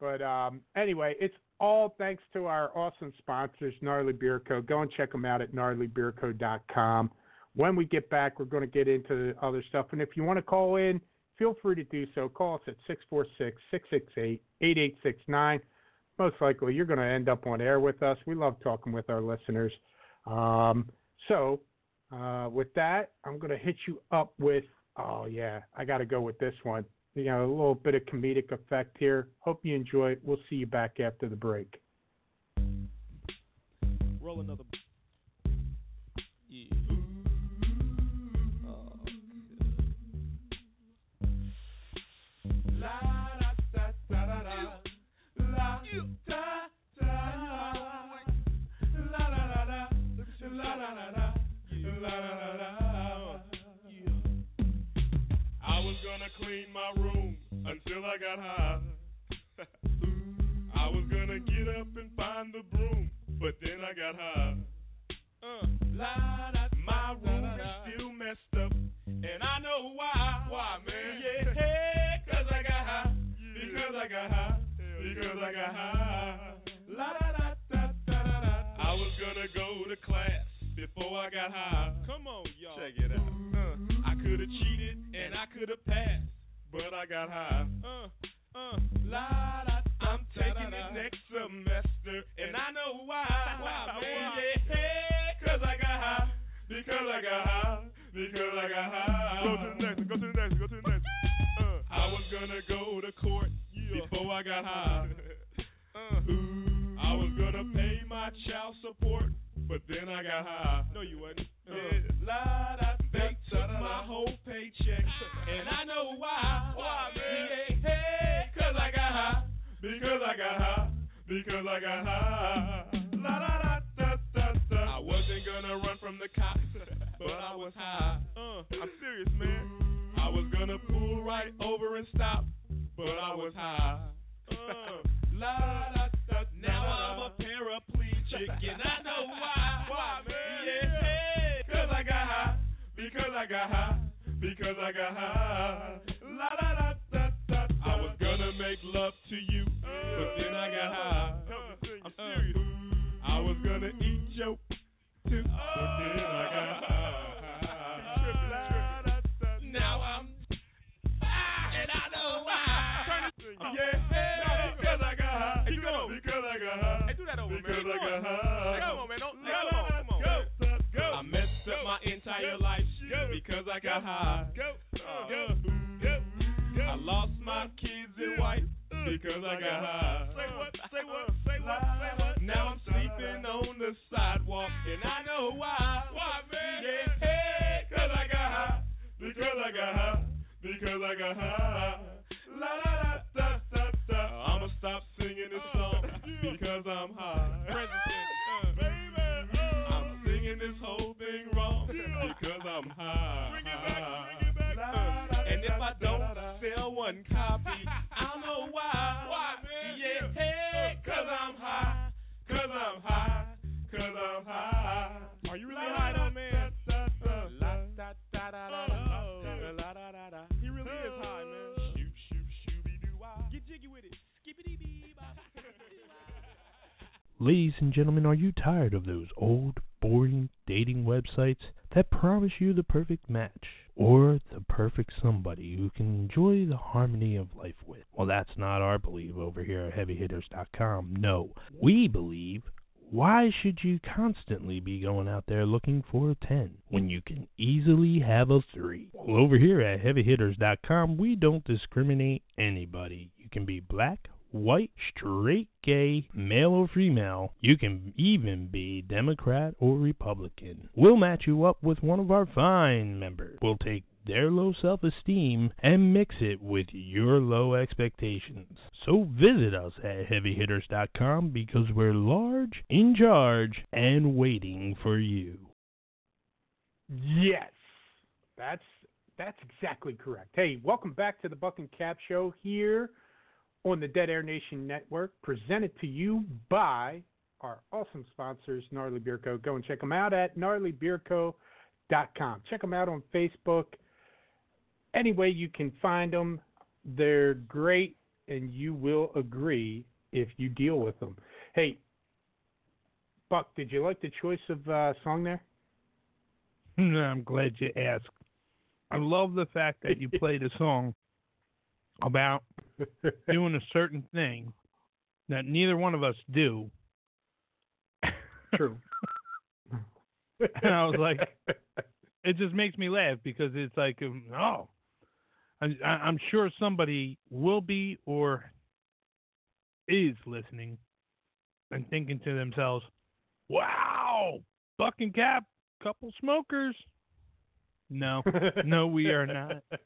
But um, anyway, it's all thanks to our awesome sponsors, Gnarly Beard Co. Go and check them out at gnarlybeardco.com. When we get back, we're going to get into the other stuff. And if you want to call in, feel free to do so. Call us at 646 668 8869. Most likely, you're going to end up on air with us. We love talking with our listeners. Um, so, uh, with that, I'm going to hit you up with, oh, yeah, I got to go with this one you know, a little bit of comedic effect here. Hope you enjoy it. We'll see you back after the break. Roll another. Yeah. Clean my room until I got high. <laughs> I was gonna get up and find the broom, but then I got high. Uh, my room is still messed up, and I know why. Why, man? Yeah, cause I got high. Because I got high. Because I got high. La da da da da da da. I was gonna go to class before I got high. Come on, y'all. Check it out. Uh, I could have cheated and I could have passed but I got high. Uh, uh, la, da, I'm taking it next semester, and I know why. <laughs> Why, man? Yeah, hey, cause I got high. Because I got high. Because I got high. Go to the next, go to the next, go to the next. Uh, I was gonna go to court yeah. before I got high. <laughs> Uh, I was gonna pay my child support, but then I got high. No, you wasn't. Uh, la, da, took my whole paycheck, and I know why. Why, man? Yeah, hey, cause I got high. Because I got high. Because I got high. La da da da da da. I wasn't gonna run from the cops, but I was high. Uh, I'm serious, man. I was gonna pull right over and stop, but I was high. Uh, la da da. Now I'm a paraplegic, and I know why. Why, man? Because I got high, because I got high. La da da da da. I was gonna make love to you, but then I got high. I'm serious. I was gonna eat your too, but then I got high. I got high. Go, go, go, go. I lost my kids and wife uh, because I got high. Uh, say what? Say what? Say what? Say what? Now I'm sleeping on the sidewalk and I know why. Why, man? Yeah, hey, cause I got high. Because I got high. Because I got high. La la la da da da. I'ma stop singing this Are you really man? He really is man. Shooby doo Get jiggy with it. Skippity bee <laughs> Ladies and gentlemen, are you tired of those old, boring dating websites that promise you the perfect match? or the perfect somebody who can enjoy the harmony of life with. Well, that's not our belief over here at HeavyHitters.com. No, we believe why should you constantly be going out there looking for a 10 when you can easily have a 3? Well, over here at HeavyHitters.com, we don't discriminate anybody. You can be black, white, straight, gay, male or female. You can even be Democrat or Republican. We'll match you up with one of our fine members. We'll take their low self esteem and mix it with your low expectations. So visit us at heavyhitters.com because we're large, in charge, and waiting for you. Yes. That's that's exactly correct. Hey, welcome back to the Buck N' Cap show here on the Dead Air Nation Network, presented to you by our awesome sponsors, Gnarly Beard Co. Go and check them out at gnarlybeardco.com. Check them out on Facebook. Any way you can find them, they're great, and you will agree if you deal with them. Hey, Buck, did you like the choice of uh, song there? <laughs> I'm glad you asked. I love the fact that you <laughs> played a song about <laughs> doing a certain thing that neither one of us do. True. and I was like, it just makes me laugh because it's like, um, oh, I'm, I'm sure somebody will be or is listening and thinking to themselves, wow, Buck N' Cap, couple smokers. No, no, we are not. <laughs>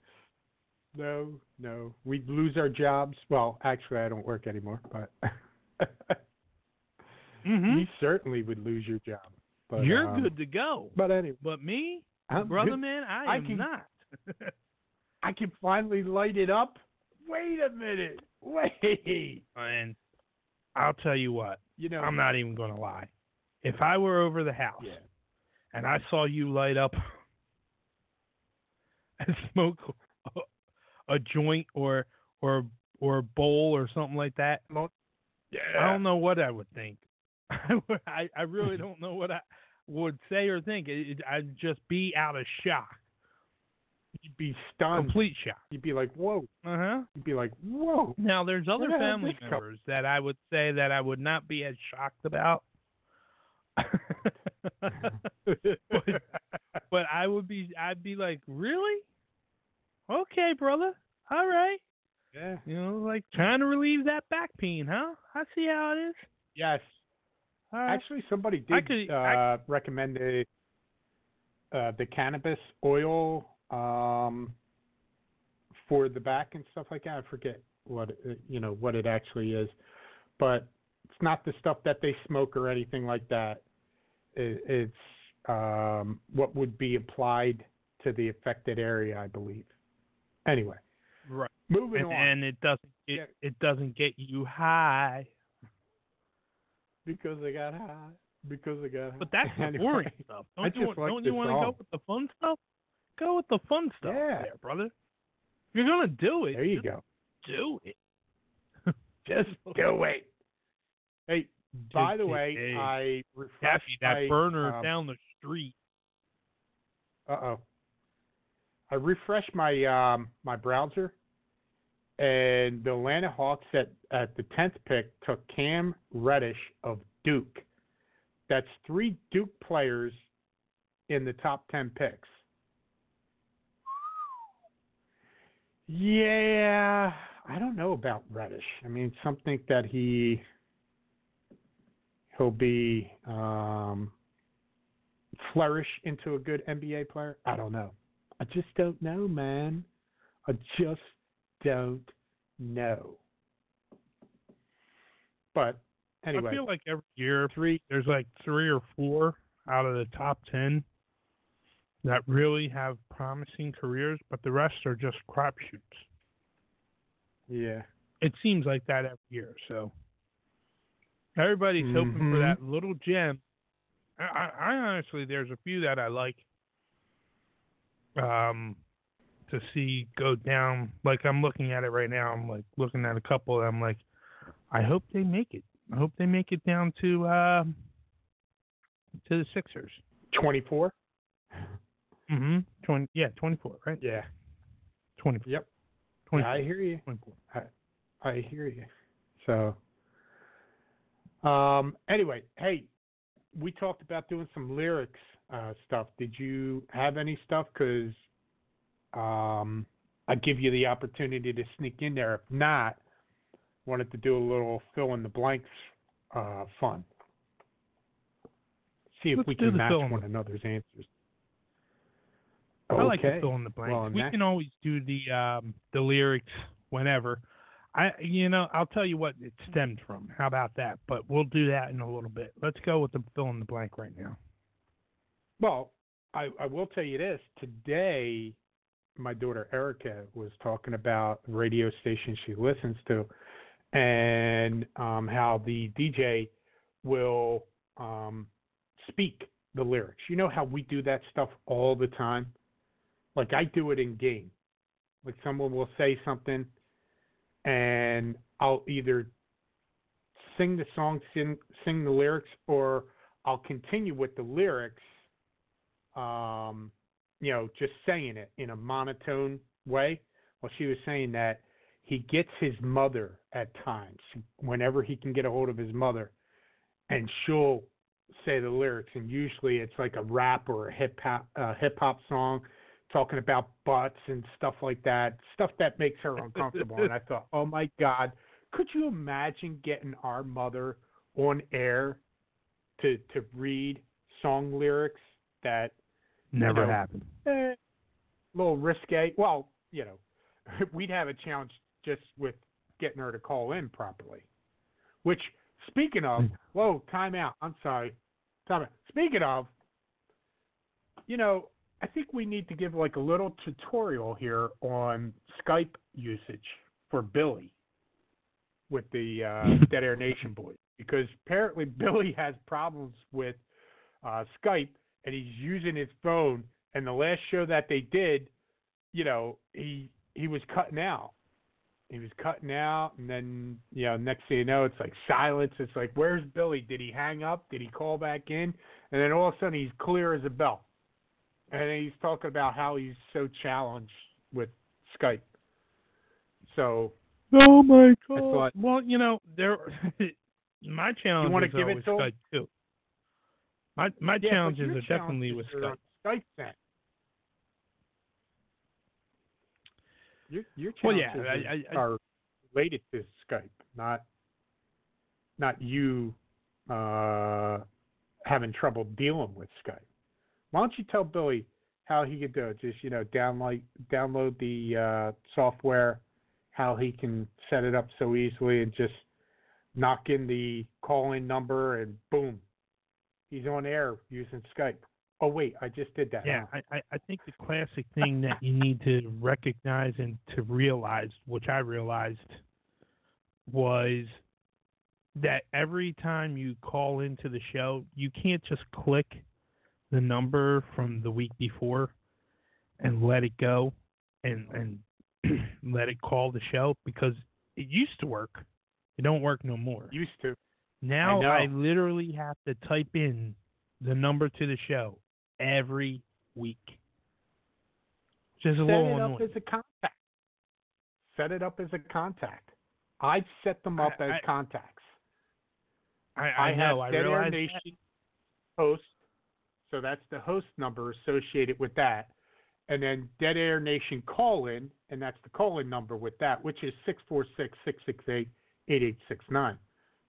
No, no. We'd lose our jobs. Well, actually, I don't work anymore, but <laughs> hmm you certainly would lose your job. But, You're um, good to go. But anyway, But me, I'm brother good. man, I, I am can- not. <laughs> I can finally light it up. Wait a minute. <laughs> Wait. and I'll tell you what, You know, I'm not even going to lie. If I were over the house Yeah. and I saw you light up <laughs> and smoke a, a joint or or or a bowl or something like that, Yeah. I don't know what I would think. I <laughs> would- I, I really don't know what I would say or think. It, it, I'd just be out of shock, You'd be stunned. complete shock. You'd be like, whoa. Uh huh. You'd be like, whoa. Now, there's other Where family did this come- members that I would say that I would not be as shocked about. <laughs> but I would be, I'd be like, really? Okay, brother. All right. yeah. You know, like trying to relieve that back pain, huh? I see how it is. Yes. Right. Actually, somebody did could- uh, I- recommend the uh, the cannabis oil um, for the back and stuff like that. I forget what it, you know what it actually is, but it's not the stuff that they smoke or anything like that. It, it's um, what would be applied to the affected area, I believe. Anyway, right. moving And, on and it doesn't, it, Yeah. it doesn't get you high. because I got high. Because I got high. But that's the <laughs> Anyway. boring stuff. Don't you, want, like don't you want to go with the fun stuff? Go with the fun stuff, Yeah. there, brother. If you're gonna do it, There you go. do it. <laughs> Just do it. Hey, by the way, I refreshed that my, burner um, down the street. Uh oh. I refreshed my um my browser, and the Atlanta Hawks at at the tenth pick took Cam Reddish of Duke. That's three Duke players in the top ten picks. Yeah, I don't know about Reddish. I mean, something that he he'll be um, flourish into a good NBA player. I don't know. I just don't know, man. I just don't know. But anyway, I feel like every year three. there's like three or four out of the top ten that really have promising careers, but the rest are just crapshoots. Yeah. It seems like that every year. So everybody's hoping for Mhm. that little gem. I, I, I honestly, there's a few that I like um, to see go down. Like I'm looking at it right now. I'm like looking at a couple. And I'm like, I hope they make it. I hope they make it down to uh, to the Sixers. Twenty four. Mm-hmm. Twenty. Yeah, twenty-four. Right. Yeah. Twenty-four. Yep. 24. I hear you. 24. I hear you. So, um, anyway, hey, we talked about doing some lyrics uh, stuff. Did you have any stuff? Because um, I give you the opportunity to sneak in there. If not, wanted to do a little fill in the blanks uh, fun. See if Let's we can match one another's answers. I like to fill in the blanks. Well, we that- can always do the um, the lyrics whenever. I you know I'll tell you what it stemmed from. How about that? But we'll do that in a little bit. Let's go with the fill in the blank right now. Well, I, I will tell you this. Today, my daughter Erica was talking about a radio station she listens to, and um, how the DJ will um, speak the lyrics. You know how we do that stuff all the time? Like I do it in game. Like someone will say something and I'll either sing the song, sing, sing the lyrics, or I'll continue with the lyrics, um, you know, just saying it in a monotone way. Well, she was saying that he gets his mother at times, whenever he can get a hold of his mother, and she'll say the lyrics, and usually it's like a rap or a hip hop uh, hip hop song talking about butts and stuff like that, stuff that makes her uncomfortable. and I <laughs> thought, oh my God, could you imagine getting our mother on air to to read song lyrics that never you know, happened? Eh, a little risque. Well, you know, <laughs> we'd have a challenge just with getting her to call in properly. Which, speaking of, Hmm. whoa, time out. I'm sorry. Time out. Speaking of, you know, I think we need to give like a little tutorial here on Skype usage for Billy with the uh, <laughs> Dead Air Nation boys because apparently <laughs> Billy has problems with uh, Skype and he's using his phone. And the last show that they did, you know, he he was cutting out. He was cutting out, and then you know, next thing you know, it's like silence. It's like, where's Billy? Did he hang up? Did he call back in? And then all of a sudden, he's clear as a bell, and he's talking about how he's so challenged with Skype. So Oh my god! well, you know, there. <laughs> my challenges wanna are give it with to? Skype too. My my yeah, challenges are definitely challenges with Skype. Skype then. Your your Well, yeah, challenges I- I- I- are related to Skype, not not you uh, having trouble dealing with Skype. Why don't you tell Billy how he could do it? Just you know, download download the uh, software, how he can set it up so easily, and just knock in the call-in number, and boom, he's on air using Skype. Oh wait, I just did that. Yeah. I, I think the classic thing that you need to recognize and to realize, which I realized, was that every time you call into the show, you can't just click the number from the week before and let it go and and <clears throat> let it call the show because it used to work. It don't work no more. Used to. Now know. I, literally have to type in the number to the show every week. Which is a Set little it up as a contact. Set it up as a contact. I've set them up I- as I- contacts. I, I, have know. I Dead Air realize Nation that. host, so that's the host number associated with that, and then Dead Air Nation call in, and that's the call in number with that, which is six four six six six eight eight eight six nine.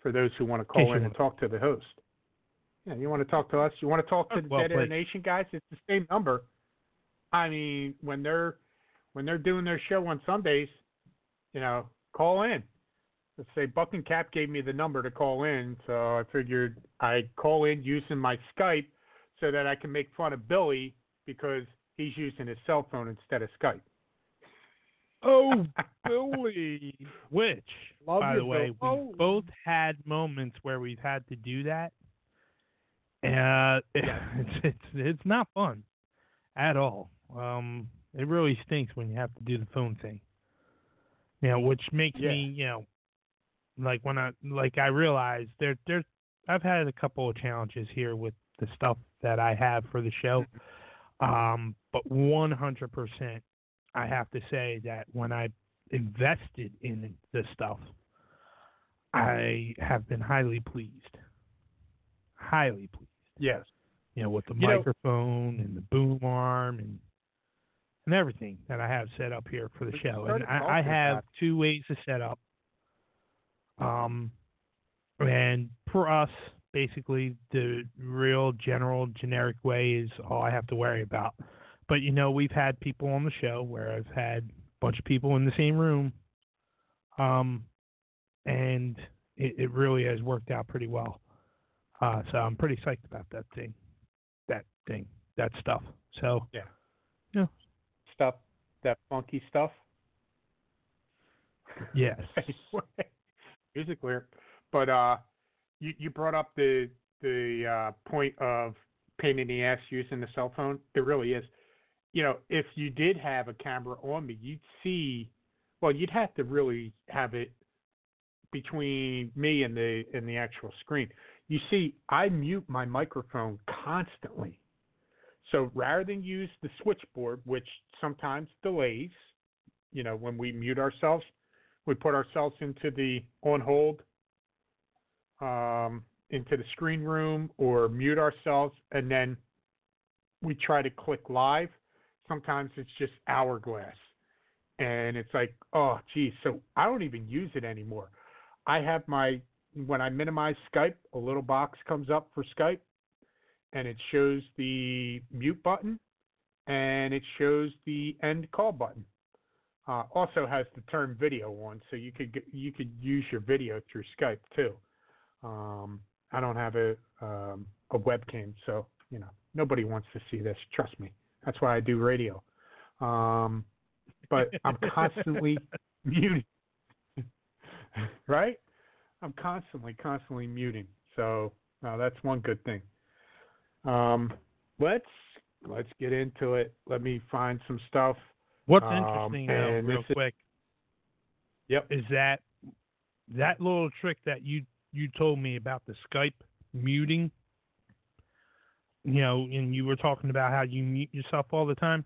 For those who want to call in and talk to the host. Yeah, you want to talk to us? You want to talk to the Well Dead Air. Nation guys? It's the same number. I mean, when they're when they're doing their show on Sundays, you know, call in. Let's say Buck N' Cap gave me the number to call in, so I figured I'd call in using my Skype so that I can make fun of Billy because he's using his cell phone instead of Skype. Oh, <laughs> Billy. Which, Love by the way, Bill. we both had moments where we've had to do that. Uh, <laughs> it's, it's it's not fun at all. Um, it really stinks when you have to do the phone thing. You know, which makes Yeah. me, you know, like when I like I realized there there's I've had a couple of challenges here with the stuff that I have for the show. Um, but 100%, I have to say that when I invested in this stuff, I have been highly pleased. Highly pleased. Yes. You know, with the You know- microphone and the boom arm and and everything that I have set up here for the show. And I, I have two ways to set up. Um, and for us, basically, the real general generic way is all I have to worry about. But you know, we've had people on the show where I've had a bunch of people in the same room, um, and it, it really has worked out pretty well. Uh, so I'm pretty psyched about that thing, that thing, that stuff. So yeah. Yeah. Stuff, that funky stuff. yes, <laughs> music lyric. But uh, you you brought up the the uh, point of pain in the ass using the cell phone. It really is. You know, if you did have a camera on me, you'd see. Well, you'd have to really have it between me and the and the actual screen. You see, I mute my microphone constantly. So rather than use the switchboard, which sometimes delays, you know, when we mute ourselves, we put ourselves into the on hold, um, into the screen room, or mute ourselves, and then we try to click live. Sometimes it's just hourglass, and it's like, oh, geez. So I don't even use it anymore. I have my when I minimize Skype, a little box comes up for Skype, and it shows the mute button, and it shows the end call button. Uh, also has the turn video on, so you could you could use your video through Skype too. Um, I don't have a um, a webcam, so you know nobody wants to see this. Trust me, that's why I do radio. Um, but I'm constantly <laughs> muting, <laughs> right? I'm constantly, constantly muting. So uh, that's one good thing. Um, let's let's get into it. Let me find some stuff. What's Um, interesting, though, real this is- quick, Yep. is that that little trick that you you told me about the Skype muting. You know, and you were talking about how you mute yourself all the time.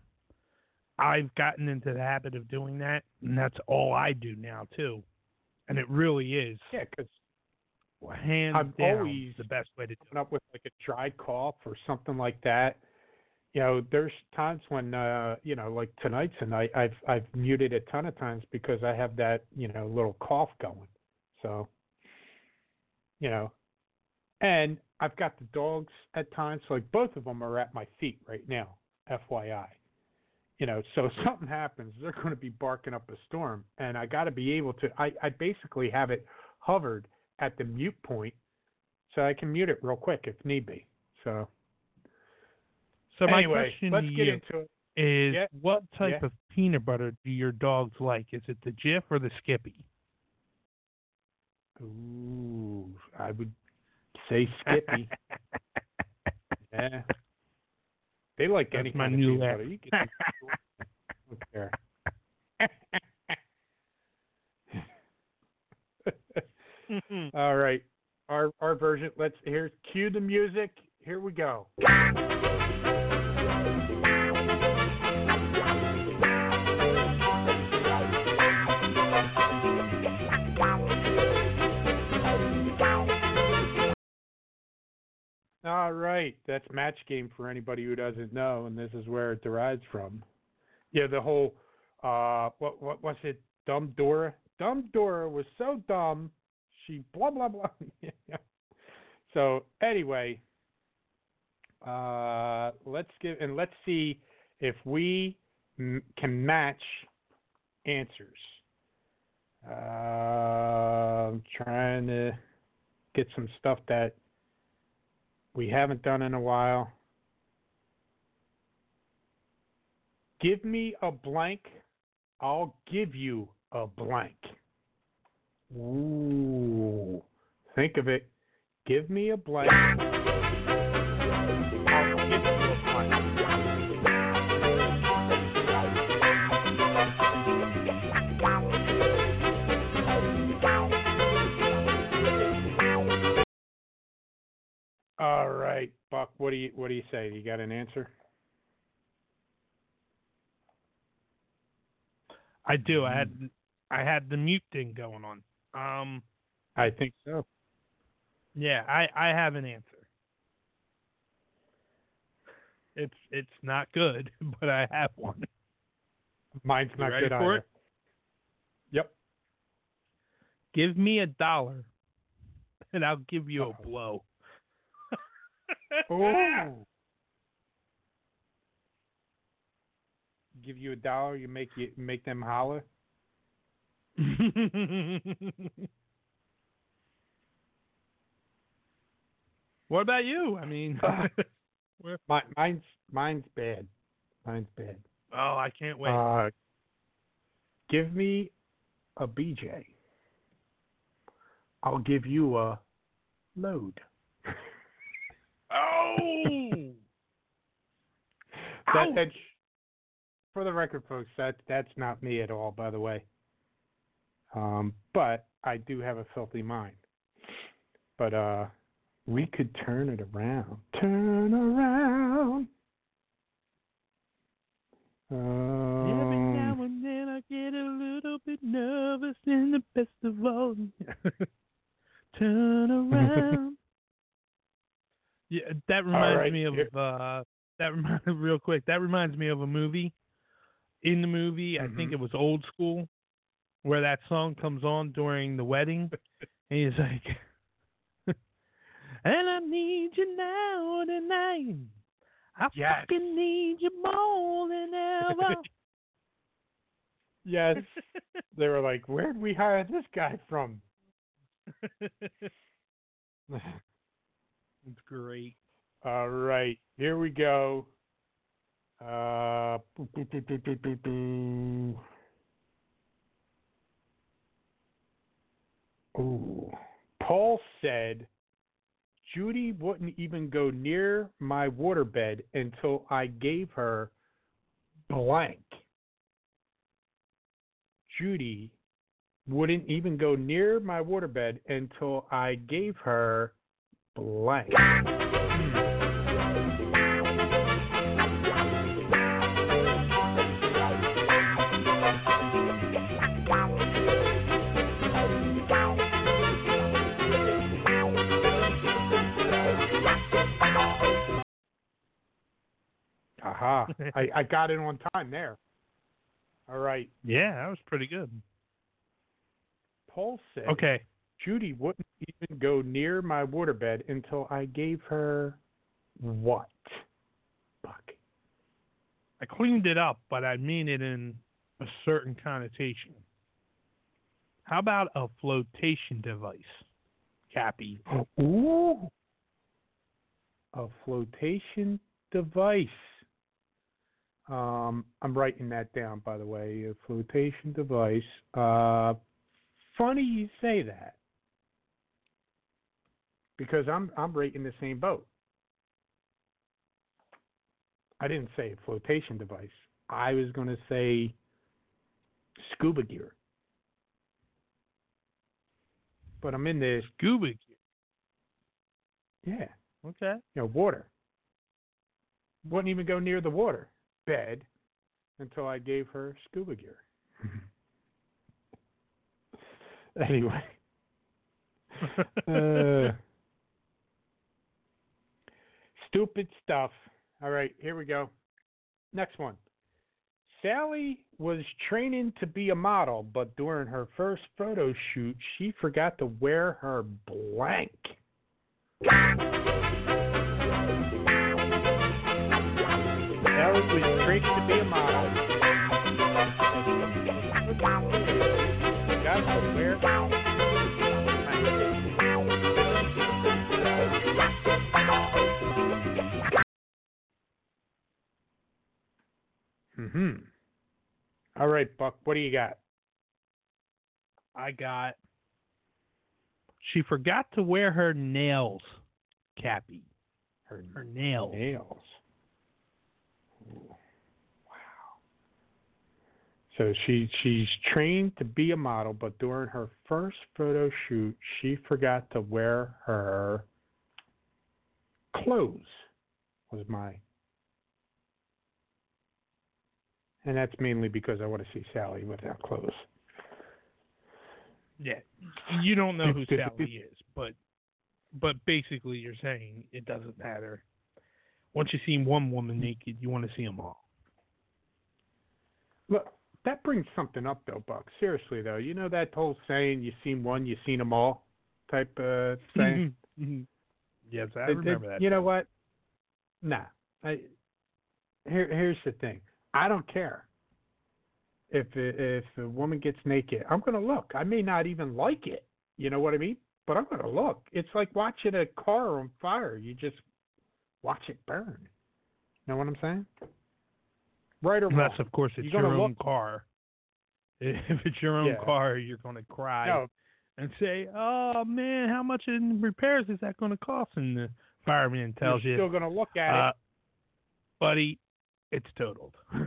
I've gotten into the habit of doing that, and that's all I do now too. And it really is Yeah, because hands I've down always the best way to do it. up with like a dry cough or something like that. You know, there's times when uh, you know, like tonight's a night I've I've muted a ton of times because I have that, you know, little cough going. So you know. And I've got the dogs at times, so like both of them are at my feet right now, FYI. You know, so if <laughs> something happens, they're going to be barking up a storm, and I got to be able to. I, I basically have it hovered at the mute point, so I can mute it real quick if need be. So So my anyway, question let's to get you into it. is, Yeah, what type yeah. of peanut butter do your dogs like? Is it the Jif or the Skippy? Ooh, I would say Skippy. <laughs> yeah, they like That's any my kind of new peanut laugh. butter. You can <laughs> don't care. Mm-hmm. All right, our our version. Let's here's cue the music. Here we go. <laughs> All right, that's match game for anybody who doesn't know, and this is where it derives from. Yeah, the whole uh, what what was it? Dumb Dora. Dumb Dora was so dumb, she blah blah blah. <laughs> so anyway, uh, let's give and let's see if we m- can match answers. Uh, I'm trying to get some stuff that we haven't done in a while. Give me a blank, I'll give you a blank. Ooh, think of it. Give me a blank. All right, Buck. What do you what do you say? You got an answer? I do. I had I had the mute thing going on. Um, I think so. yeah, I I have an answer. It's it's not good, <laughs> but I have one. Mine's not good either. it? Yep. Give me a dollar, and I'll give you Uh-oh. a blow. Oh. Give you a dollar, you make you make them holler. <laughs> what about you? I mean, <laughs> My, mine's mine's bad. Mine's bad. oh, I can't wait. Uh, give me a BJ. I'll give you a load. Oh. That, that's for the record, folks. That that's not me at all, by the way. Um, but I do have a filthy mind. But uh, we could turn it around. Turn around. Every Um, now and then I get a little bit nervous in the best of all. <laughs> Turn <laughs> around. Yeah, that reminds right, me of uh that <laughs> reminds real quick. That reminds me of a movie. In the movie, I think Mhm. it was Old School, where that song comes on during the wedding, <laughs> and he's like, <laughs> "And I need you now tonight. I Yes. fucking need you more than ever." yes, they were like, "Where'd we hire this guy from?" It's great. All right, here we go. Uh. Ooh. Paul said Judy wouldn't even go near my waterbed until I gave her blank. Judy wouldn't even go near my waterbed until I gave her blank. Aha. <laughs> I, I got in on time there. All right. Yeah, that was pretty good. Paul said Okay. Judy wouldn't even go near my waterbed until I gave her what? Buck. I cleaned it up, but I mean it in a certain connotation. How about a flotation device, Cappy? <gasps> Ooh. A flotation device. Um, I'm writing that down, by the way. A flotation device. Uh, funny you say that, because I'm I'm right in the same boat. I didn't say a flotation device. I was going to say scuba gear. But I'm in the Scuba gear. yeah, Okay. you know, water. Wouldn't even go near the water bed until I gave her scuba gear. <laughs> anyway. <laughs> Uh, stupid stuff. All right, here we go. Next one. Sally was training to be a model, but during her first photo shoot, she forgot to wear her blank. Sally was training to be a model. To wear Hmm. All right, Buck. What do you got? I got. She forgot to wear her nails, Cappy. Her Her nails. nails. Ooh. Wow. So she she's trained to be a model, but during her first photo shoot, she forgot to wear her clothes. Was my and that's mainly because I want to see Sally without clothes. Yeah. You don't know who <laughs> Sally is, but but basically you're saying it doesn't matter. Once you see one woman mm-hmm. naked, you want to see them all. Look, that brings something up though, Buck. Seriously though, you know that whole saying, "You seen one, you seen them all," type uh, saying. Mm-hmm. Mm-hmm. yes, I It- it- remember that. You know what? Nah. I, here, here's the thing. I don't care if if a woman gets naked. I'm gonna look. I may not even like it. You know what I mean? But I'm gonna look. It's like watching a car on fire. You just watch it burn. You know what I'm saying? Right or wrong? Unless, of course, it's You your own look- car. <laughs> If it's your own Yeah. car, you're going to cry. No, and say, "Oh man, how much in repairs is that going to cost?" And the fireman tells You're you, still going to look at uh, it. "Buddy, it's totaled." <laughs>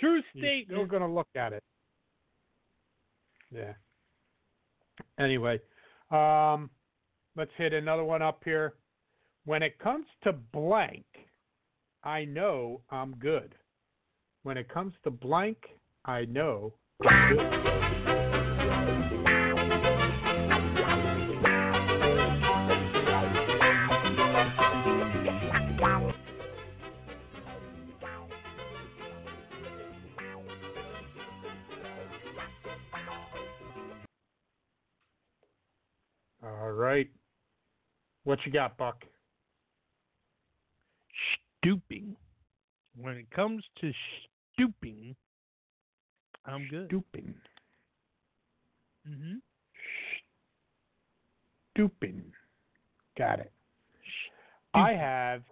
True state. You're True still statement. going to look at it. Yeah. Anyway, um, let's hit another one up here. When it comes to blank, I know I'm good. When it comes to blank, I know I'm good. All right. What you got, Buck? Stooping. When it comes to stooping, I'm good. Stooping. hmm Stooping. Got it. I have,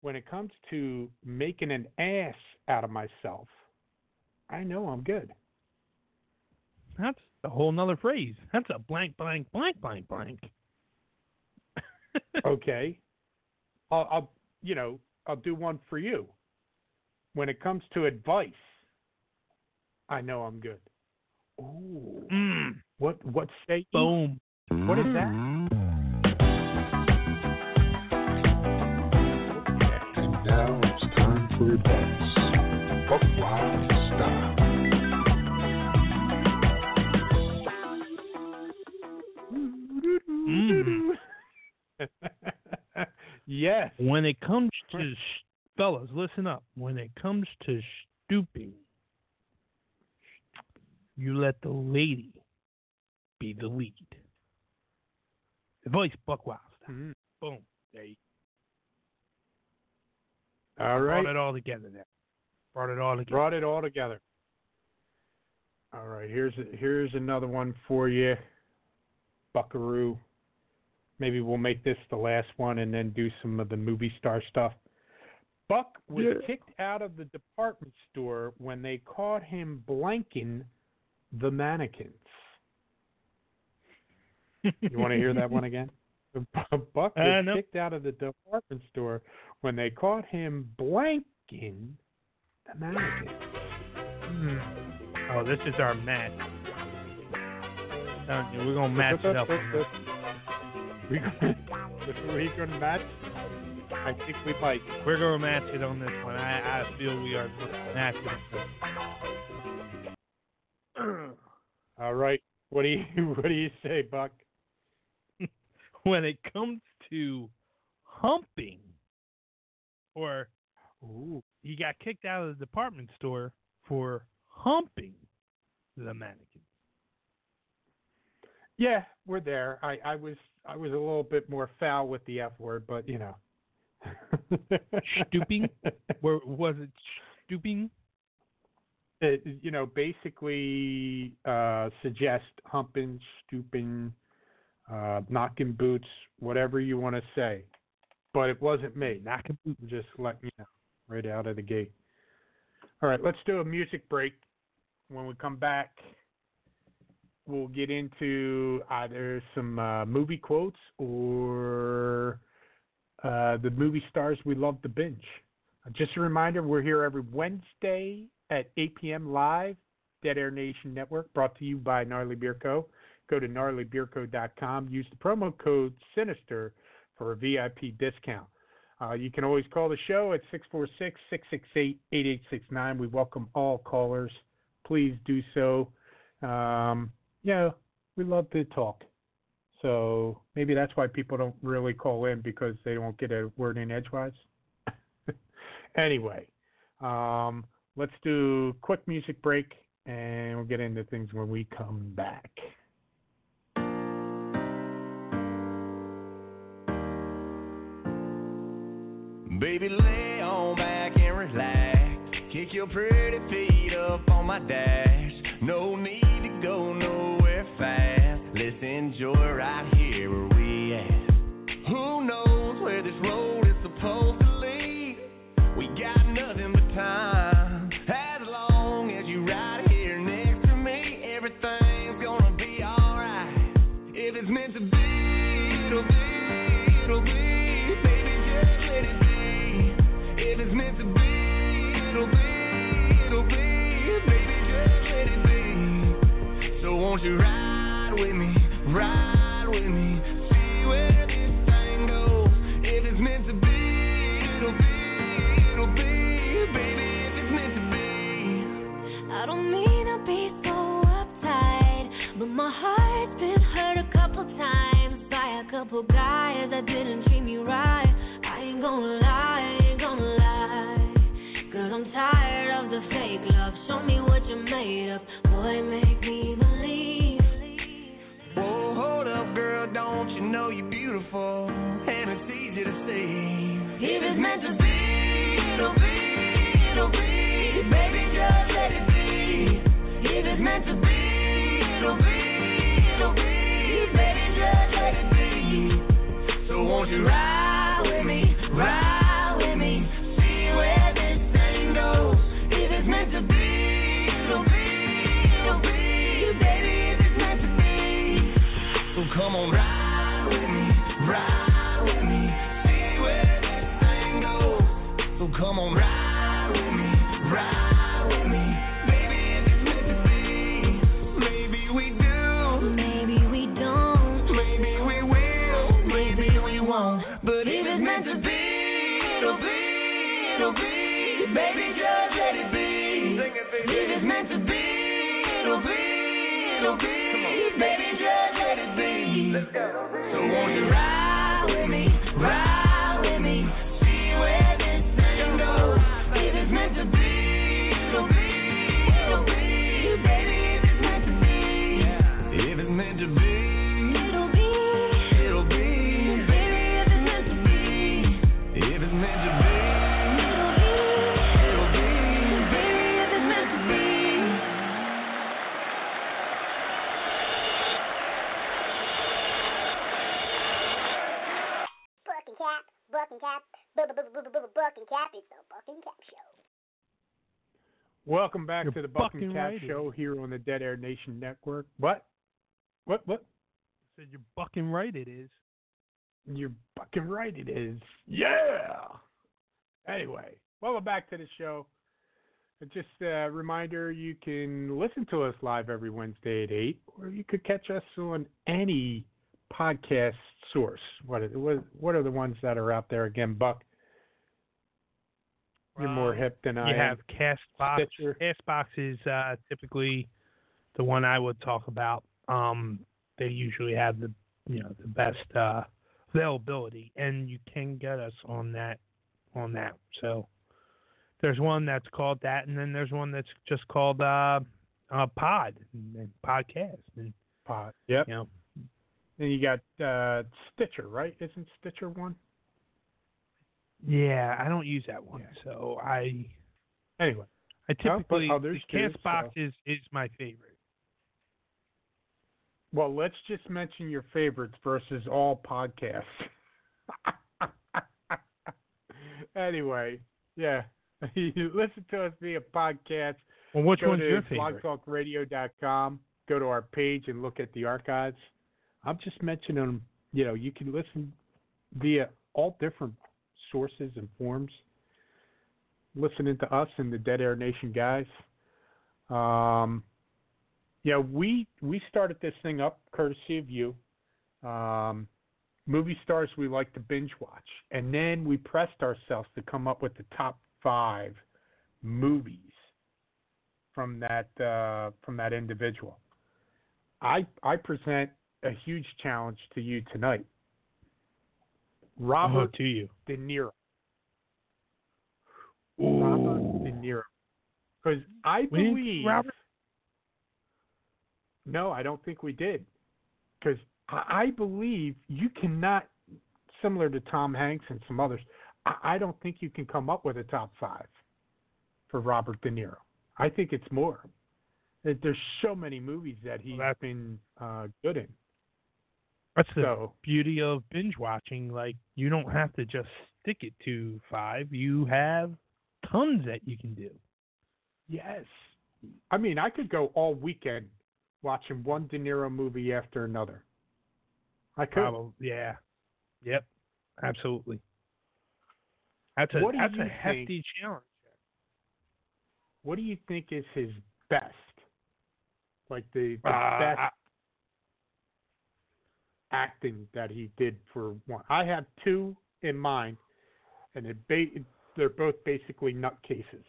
when it comes to making an ass out of myself, I know I'm good. That's a whole nother phrase. That's a blank, blank, blank, blank, blank. <laughs> Okay. I'll, I'll, you know, I'll do one for you. When it comes to advice, I know I'm good. Ooh. Mm, What, what say boom. What is that? Mm. <laughs> yes. When it comes to fellas, listen up. When it comes to stooping, you let the lady be the lead. The voice Buck Wild. Mhm. Boom. There you go. All right. brought it all together there. Brought it all together. Brought it all together. All right, here's here's another one for you, Buckaroo. Maybe we'll make this the last one and then do some of the movie star stuff. Buck was Yeah. kicked out of the department store when they caught him blanking the mannequins. You want to hear that one again? <laughs> Buck was Uh, kicked out of the department store when they caught him blanking the mannequins. Hmm. Oh, this is our match. We're gonna match it up. We we gonna match? I think we might. We're gonna match it on this one. I, I feel we are gonna it. <clears throat> All right. What do you <laughs> What do you say, Buck? <laughs> when it comes to humping, or Ooh. he got kicked out of the department store for humping the mannequin. Yeah, we're there. I, I was I was a little bit more foul with the F word, but you know. Stooping? <laughs> Where was it stooping? It, you know, basically uh, suggest humping, stooping, uh, knocking boots, whatever you want to say. But it wasn't me. Knocking boot. Just let me know right out of the gate. All right, let's do a music break. When we come back, we'll get into either some uh, movie quotes or uh, the movie stars we love to binge. Just a reminder, we're here every Wednesday at 8 p.m. live, Dead Air Nation Network, brought to you by Gnarly Beard Co. Go to gnarlybeardco.com. Use the promo code SINISTER for a VIP discount. Uh, you can always call the show at 646 668 8869. We welcome all callers. Please do so. Um, yeah, we love to talk. So maybe that's why people don't really call in because they don't get a word in edgewise. <laughs> anyway, um, let's do quick music break and we'll get into things when we come back. Baby, lay on back and relax. Kick your pretty feet up on my dash. No need go nowhere fast. Let's enjoy right Welcome back You're to the Buck and fucking Cap right, Show here on the Dead Air Nation Network. What? What? What? I Said you're bucking right. It is. You're fucking right. It is. Yeah. Anyway, welcome back to the show. Just a reminder: you can listen to us live every Wednesday at eight, or you could catch us on any podcast source. What are, what, what are the ones that are out there again, Buck? You're more hip than I You am. have Castbox. Stitcher. Castbox is uh, typically the one I would talk about. Um, they usually have the you know the best uh, availability, and you can get us on that on that. So there's one that's called that, and then there's one that's just called uh, uh, Pod and, and podcast, and Pod. Yep. you know Then you got uh, Stitcher, right? Isn't Stitcher one? Yeah, I don't use that one, Yeah. so I Anyway, I typically others the Castbox so- is is my favorite. well, let's just mention your favorites versus all podcasts. <laughs> anyway, yeah, <laughs> you listen to us via podcast. Well, which go one's to your favorite? blogtalkradio.com. Go to our page and look at the archives. I'm just mentioning them. You know, you can listen via all different sources and forms. Listening to us and the Dead Air Nation guys. Um, yeah, we we started this thing up courtesy of you. Um, movie stars we like to binge watch, and then we pressed ourselves to come up with the top five movies from that uh, from that individual. I I present a huge challenge to you tonight. Oh, Robert to you. De Niro. Robert De Niro. Because I We believe Robert? No, I don't think we did. Because I, I believe you cannot, similar to Tom Hanks and some others, I, I don't think you can come up with a top five for Robert De Niro. I think it's more. There- There's so many movies that he's that's- been uh, good in. That's the So beauty of binge watching. Like you don't have to just stick it to five. You have tons that you can do. yes, I mean I could go all weekend watching one De Niro movie after another. I could. Probably, yeah. Yep. Absolutely. That's a What that's you a think- hefty challenge. What do you think is his best? Like the, the Uh, best I, acting that he did for one. I have two in mind, and it ba- they're both basically nutcases.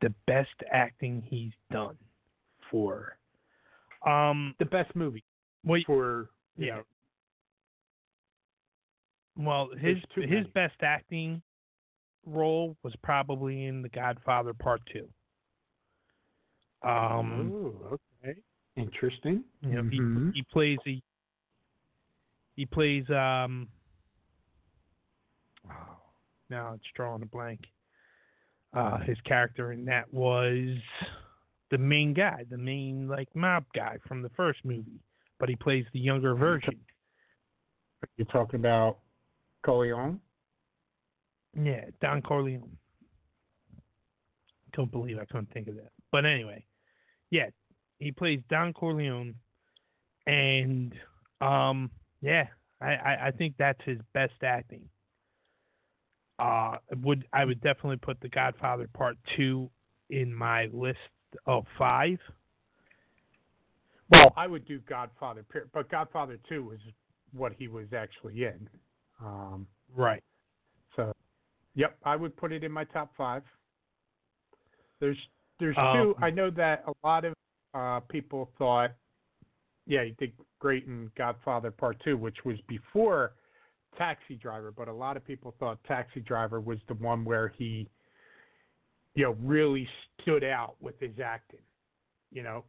The best acting he's done for. Um. The best movie Well, for you yeah. know, well, his his many. best acting role was probably in The Godfather Part Two. Um. oh, okay, interesting. You know, Mhm. he he plays a he plays um oh, now it's drawing a blank. Uh his character in that was the main guy, the main like mob guy from the first movie, but he plays the younger version. You're talking about Corleone. Yeah, Don Corleone. Don't believe I couldn't think of that. But anyway, yeah, he plays Don Corleone, and um, yeah, I, I, I think that's his best acting. Uh, would I would definitely put The Godfather Part Two in my list of five. Well, I would do Godfather, but Godfather Two was what he was actually in. Um, Right. so, yep, I would put it in my top five. There's there's Um, two. I know that a lot of uh, people thought, yeah, he did great in Godfather Part Two, which was before Taxi Driver, but a lot of people thought Taxi Driver was the one where he, you know, really stood out with his acting. You know,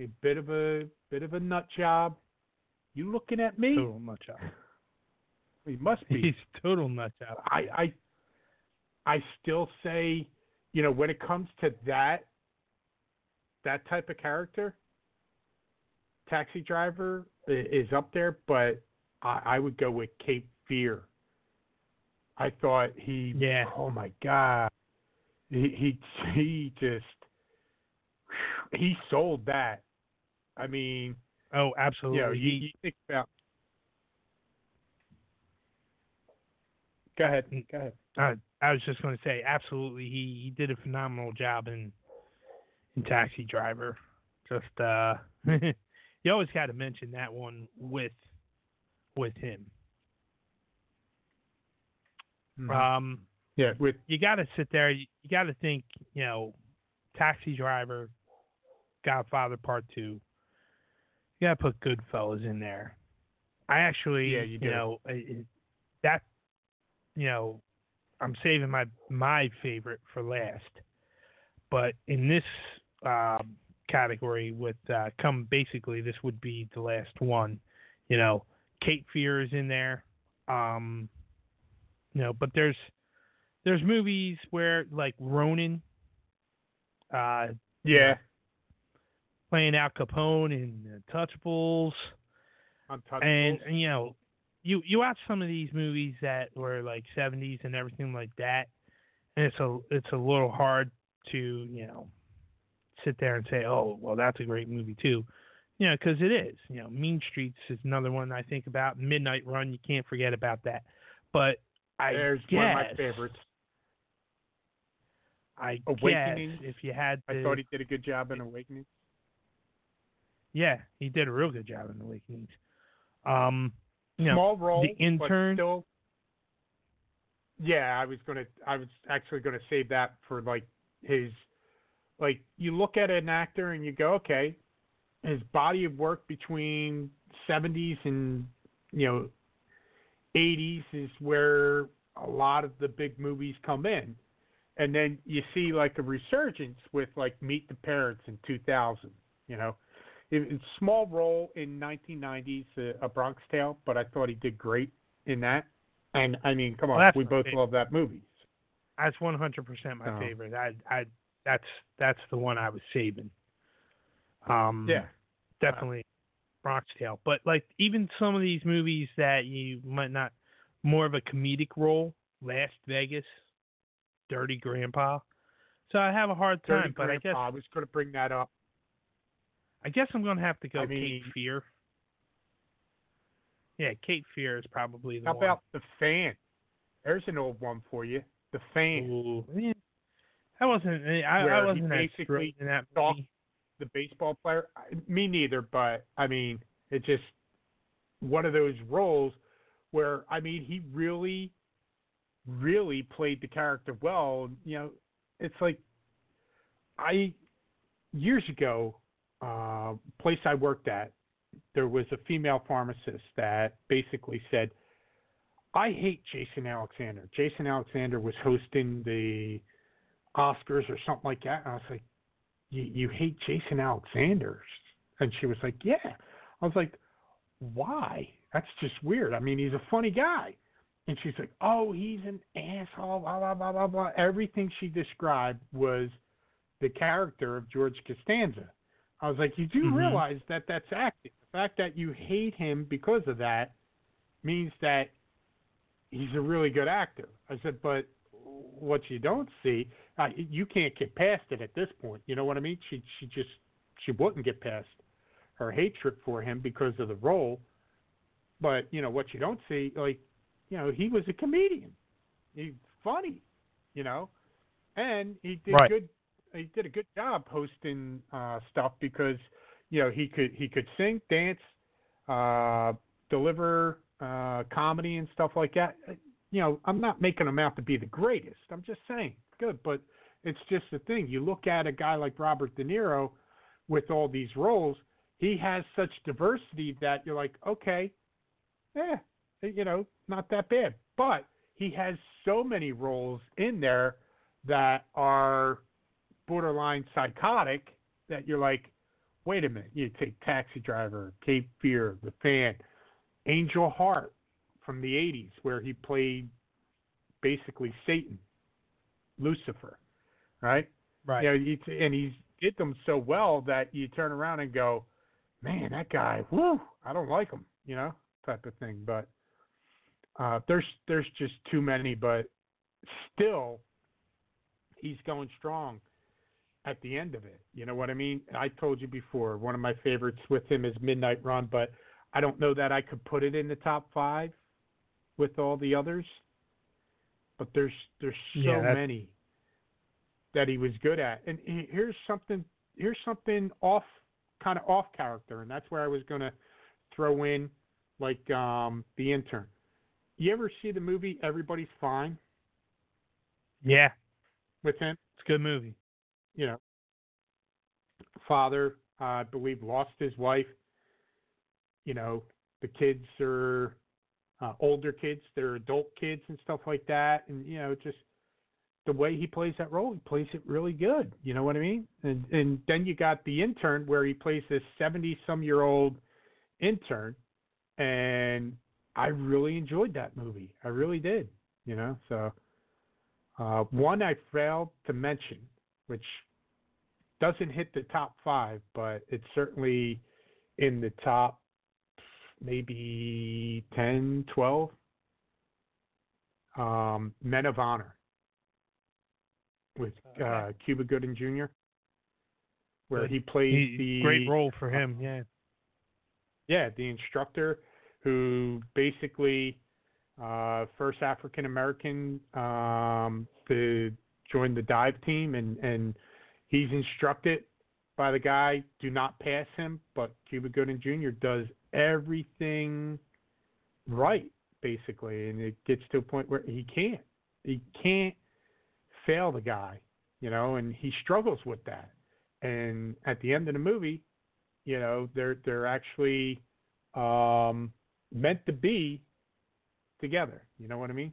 a bit of a bit of a nut job. You looking at me? Total nut job. He must be. He's total nut job. I, I I still say, you know, when it comes to that that type of character, Taxi Driver is up there, but I, I would go with Cape Fear. I thought he, Yeah. oh my god, he he he just he sold that. I mean, Oh, absolutely. you know, you, you think about. Go ahead. Go ahead. I, I was just going to say, absolutely, he, he did a phenomenal job in in Taxi Driver. Just uh, <laughs> you always got to mention that one with with him. Mhm. Um, yeah, with you got to sit there. You, you got to think. You know, Taxi Driver, Godfather Part Two. You got to put Goodfellas in there. I actually, Yeah, you do. know, it- that, you know, I'm saving my my favorite for last. But in this um, category, with uh, come basically, this would be the last one. You know, Cape Fear is in there. Um, you know, but there's there's movies where like Ronin, uh, yeah, playing Al Capone in Touchables, Untouchables. and you know, you you watch some of these movies that were like 70s and everything like that, and it's a it's a little hard to you know sit there and say, oh, well, that's a great movie too. You know, because it is. You know, Mean Streets is another one I think about. Midnight Run, you can't forget about that. But I There's guess, one of my favorites. I Awakening. guess if you had I thought he did a good job in Awakening. yeah, he did a real good job in Awakenings. Um, you know, Small role, The Intern. still. Yeah, I was gonna. I was actually gonna save that for like his. Like you look at an actor and you go, okay, his body of work between 70s and you know 80s is where a lot of the big movies come in, and then you see like a resurgence with like Meet the Parents in 2000. You know, it, small role in 1990s, uh, A Bronx Tale, but I thought he did great in that. And I mean, come on, Well, we both favorite. love that movie. That's one hundred percent my Oh. favorite. I I that's that's the one I was saving. Um Yeah, definitely Bronx Tale. But like even some of these movies that you might not more of a comedic role, Last Vegas, Dirty Grandpa. So I have a hard time, Dirty but I guess I was going to bring that up. I guess I'm gonna have to go I Cape mean- Fear. Yeah, Cape Fear is probably the How one. about the fan? There's an old one for you. The fan. Ooh, yeah. I wasn't I, I wasn't basically in that talked- the baseball player. I- Me neither, but I mean, it just one of those roles where I mean, he really, really played the character well. You know, it's like I years ago, uh, place I worked at, there was a female pharmacist that basically said, "I hate Jason Alexander." Jason Alexander was hosting the Oscars or something like that, and I was like, "You you hate Jason Alexander?" And she was like, "Yeah." I was like, "Why? That's just weird. I mean, he's a funny guy." And she's like, "Oh, he's an asshole." Blah blah blah blah blah. Everything she described was the character of George Costanza. I was like, "You do Mhm. realize that that's acting. The fact that you hate him because of that means that he's a really good actor." I said, "But what you don't see, uh, you can't get past it at this point. You know what I mean? She she just she wouldn't get past her hatred for him because of the role. But you know what you don't see, like you know, he was a comedian. He's funny, you know, and he did Right. good. He did a good job hosting uh, stuff because you know he could he could sing, dance, uh, deliver uh, comedy and stuff like that. You know, I'm not making him out to be the greatest. I'm just saying good, but it's just the thing. You look at a guy like Robert De Niro with all these roles, he has such diversity that you're like, okay, yeah, you know, not that bad. But he has so many roles in there that are borderline psychotic that you're like, wait a minute. You take Taxi Driver, Cape Fear, The Fan, Angel Heart from the 80s, where he played basically Satan, Lucifer, right? Right. You know, and he's did them so well that you turn around and go, man, that guy, whoo, I don't like him, you know, type of thing. But uh, there's there's just too many, but still, he's going strong at the end of it. You know what I mean? I told you before, one of my favorites with him is Midnight Run, but I don't know that I could put it in the top five with all the others. But there's there's so Yeah, many that he was good at. And here's something here's something off kind of off character, and that's where I was gonna throw in like um the intern. You ever see the movie Everybody's Fine Yeah, with him? it's a good movie. you know, father, uh, I believe, lost his wife. You know, the kids are uh, older kids; they're adult kids and stuff like that. And you know, just the way he plays that role, he plays it really good. You know what I mean? And and then you got the intern where he plays this seventy-some-year-old intern, and I really enjoyed that movie. I really did. You know, so uh, one I failed to mention, which doesn't hit the top five, but it's certainly in the top maybe 10, 12. Um, Men of Honor with uh, Cuba Gooding Jr., where Good. he plays He- the great role for him. Yeah. yeah, the instructor who basically uh, first African American um, to join the dive team, and and he's instructed by the guy do not pass him, but Cuba Gooding Jr. does everything right basically, and it gets to a point where he can't he can't fail the guy, you know, and he struggles with that. And at the end of the movie, you know, they're they're actually um, meant to be together. You know what I mean?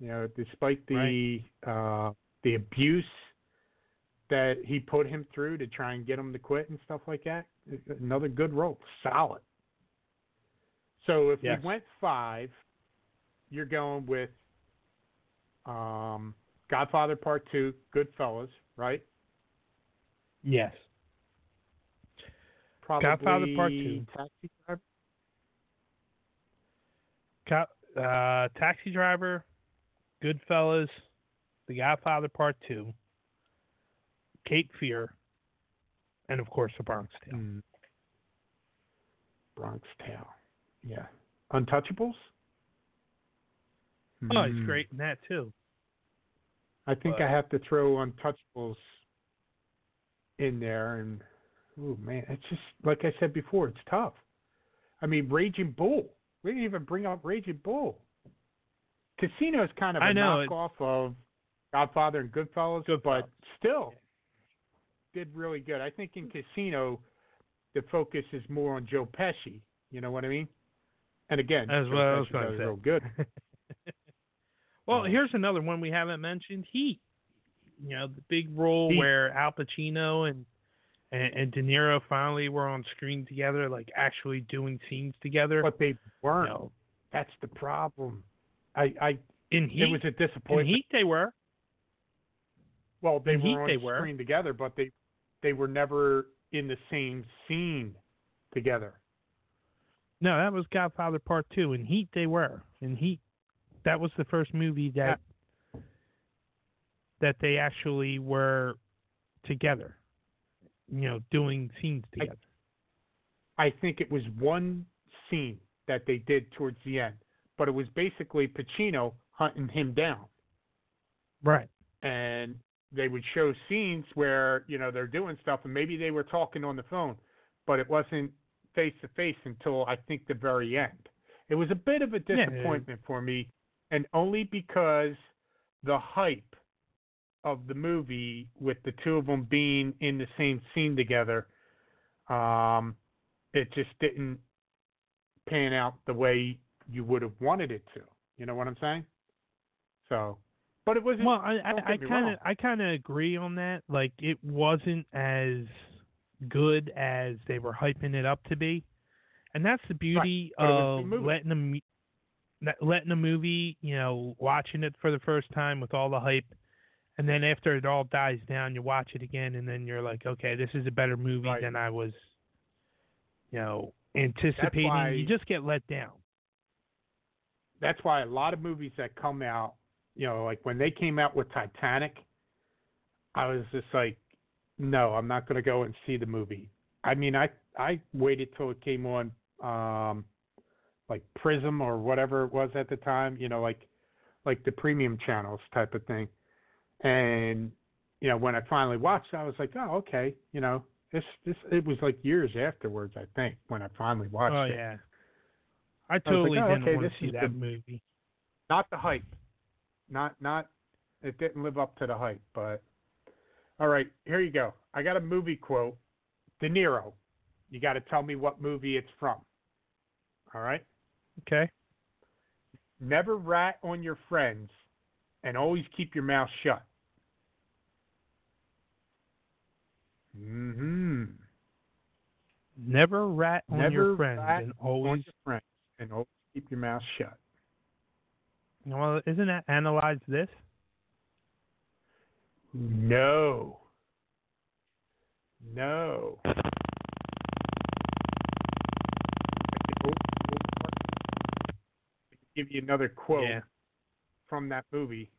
You know, despite the uh, the abuse that he put him through to try and get him to quit and stuff like that. Another good role, solid. So if Yes. we went five, you're going with um, Godfather Part Two, Goodfellas, right? Yes. Probably Godfather Part Two. Taxi Driver. Co- uh, Taxi Driver, Goodfellas, The Godfather Part Two, Cape Fear, and of course The Bronx Tale. Mm. Bronx Tale. Yeah. Untouchables? Oh, he's Hmm. great in that too. I think but- I have to throw Untouchables in there and Oh man, it's just like I said before, it's tough. I mean, Raging Bull. We didn't even bring up Raging Bull. Casino is kind of a know, it- knockoff of Godfather and Goodfellas, Goodfellas. but still did really good. I think in Casino, the focus is more on Joe Pesci. You know what I mean? And again, Joe what I was Pesci gonna say. real good. <laughs> well, Yeah. here's another one we haven't mentioned. Heat. You know, the big role Heat. where Al Pacino and, and and De Niro finally were on screen together, like actually doing scenes together. But they weren't. know, That's the problem. I, I in Heat, it was a in disappointment. Heat they were. Well, they In Heat were on they were. screen together, but they they were never in the same scene together. No, that was Godfather Part Two. In Heat they were. In Heat, that was the first movie that that they actually were together. You know, doing scenes I- together. I think it was one scene that they did towards the end, but it was basically Pacino hunting him down, right. and they would show scenes where you know they're doing stuff, and maybe they were talking on the phone, but it wasn't face to face until I think the very end. It was a bit of a Yeah. disappointment for me, and only because the hype of the movie with the two of them being in the same scene together, um, it just didn't pan out the way you would have wanted it to. You know what I'm saying? So, but it wasn't. Well, I I, I get me kind of I kind of agree on that. Like it wasn't as good as they were hyping it up to be, and that's the beauty but it was a of letting that- letting a movie, you know, watching it for the first time with all the hype, and then after it all dies down, you watch it again, and then you're like, okay, this is a better movie Right. than I was, you know, anticipating. why- You just get let down. that's why a lot of movies that come out, you know, like when they came out with Titanic, I was just like, no, I'm not going to go and see the movie. I mean, I I waited till it came on, um, like Prism or whatever it was at the time, you know, like like the premium channels type of thing, and you know, when I finally watched, it, I was like, oh, okay, you know, this this it was like years afterwards, I think, when I finally watched Oh it. yeah. I like, totally oh, didn't okay, want to see that the- movie. not the hype. Not not it didn't live up to the hype, but all right, here you go. I got a movie quote. De Niro. You got to tell me what movie it's from. All right? Okay. Never rat on your friends and always keep your mouth shut. Mm Mhm. Never rat on Never your friends and always. your friends and always keep your mouth shut. Well, isn't that analyze this? No. No. Give you another quote Yeah. from that movie.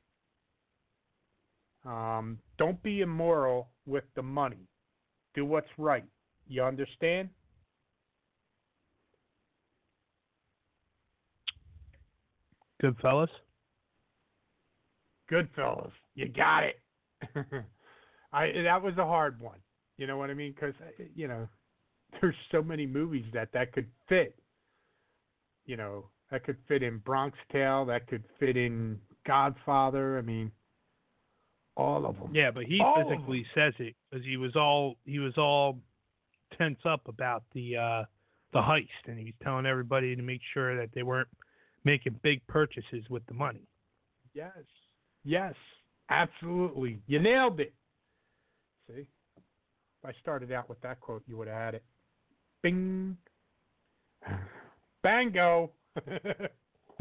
Um, don't be immoral with the money. Do what's right. You understand? Goodfellas. Goodfellas. You got it. <laughs> I that was a hard one. You know what I mean? Because you know, <laughs> there's so many movies that that could fit. You know, that could fit in Bronx Tale. That could fit in Godfather. I mean, all of them. Yeah, but he All physically says it because he was all he was all tense up about the uh the heist, and he was telling everybody to make sure that they weren't making big purchases with the money. Yes. Yes. Absolutely. You nailed it. See? If I started out with that quote, you would have had it. Bing. Bango. <laughs>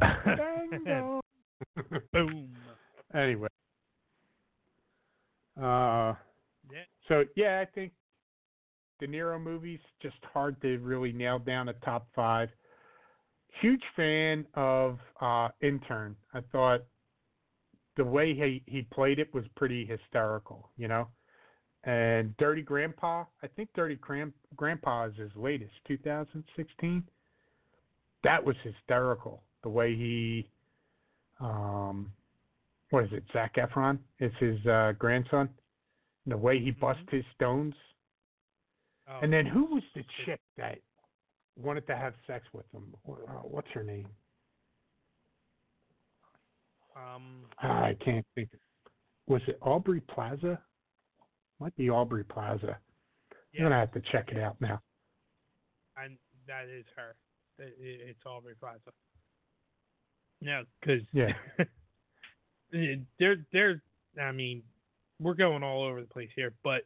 Bango. <laughs> Boom. anyway. Uh, Yeah. so yeah, I think De Niro movies just hard to really nail down a top five. Huge fan of uh, Intern. I thought the way he he played it was pretty hysterical, you know. And Dirty Grandpa, I think Dirty Gran- Grandpa is his latest, 2016. That was hysterical. The way he, um, what is it? Zac Efron is his uh, grandson. And the way he busts his stones. Oh, And then who was the chick that wanted to have sex with him? Uh, What's her name? Um, Ah, I can't think. Was it Aubrey Plaza? Might be Aubrey Plaza. yeah, I'm gonna have to check it out now. and that is her. It, it- it's Aubrey Plaza. No, because Yeah. <laughs> there, there. I mean, we're going all over the place here, but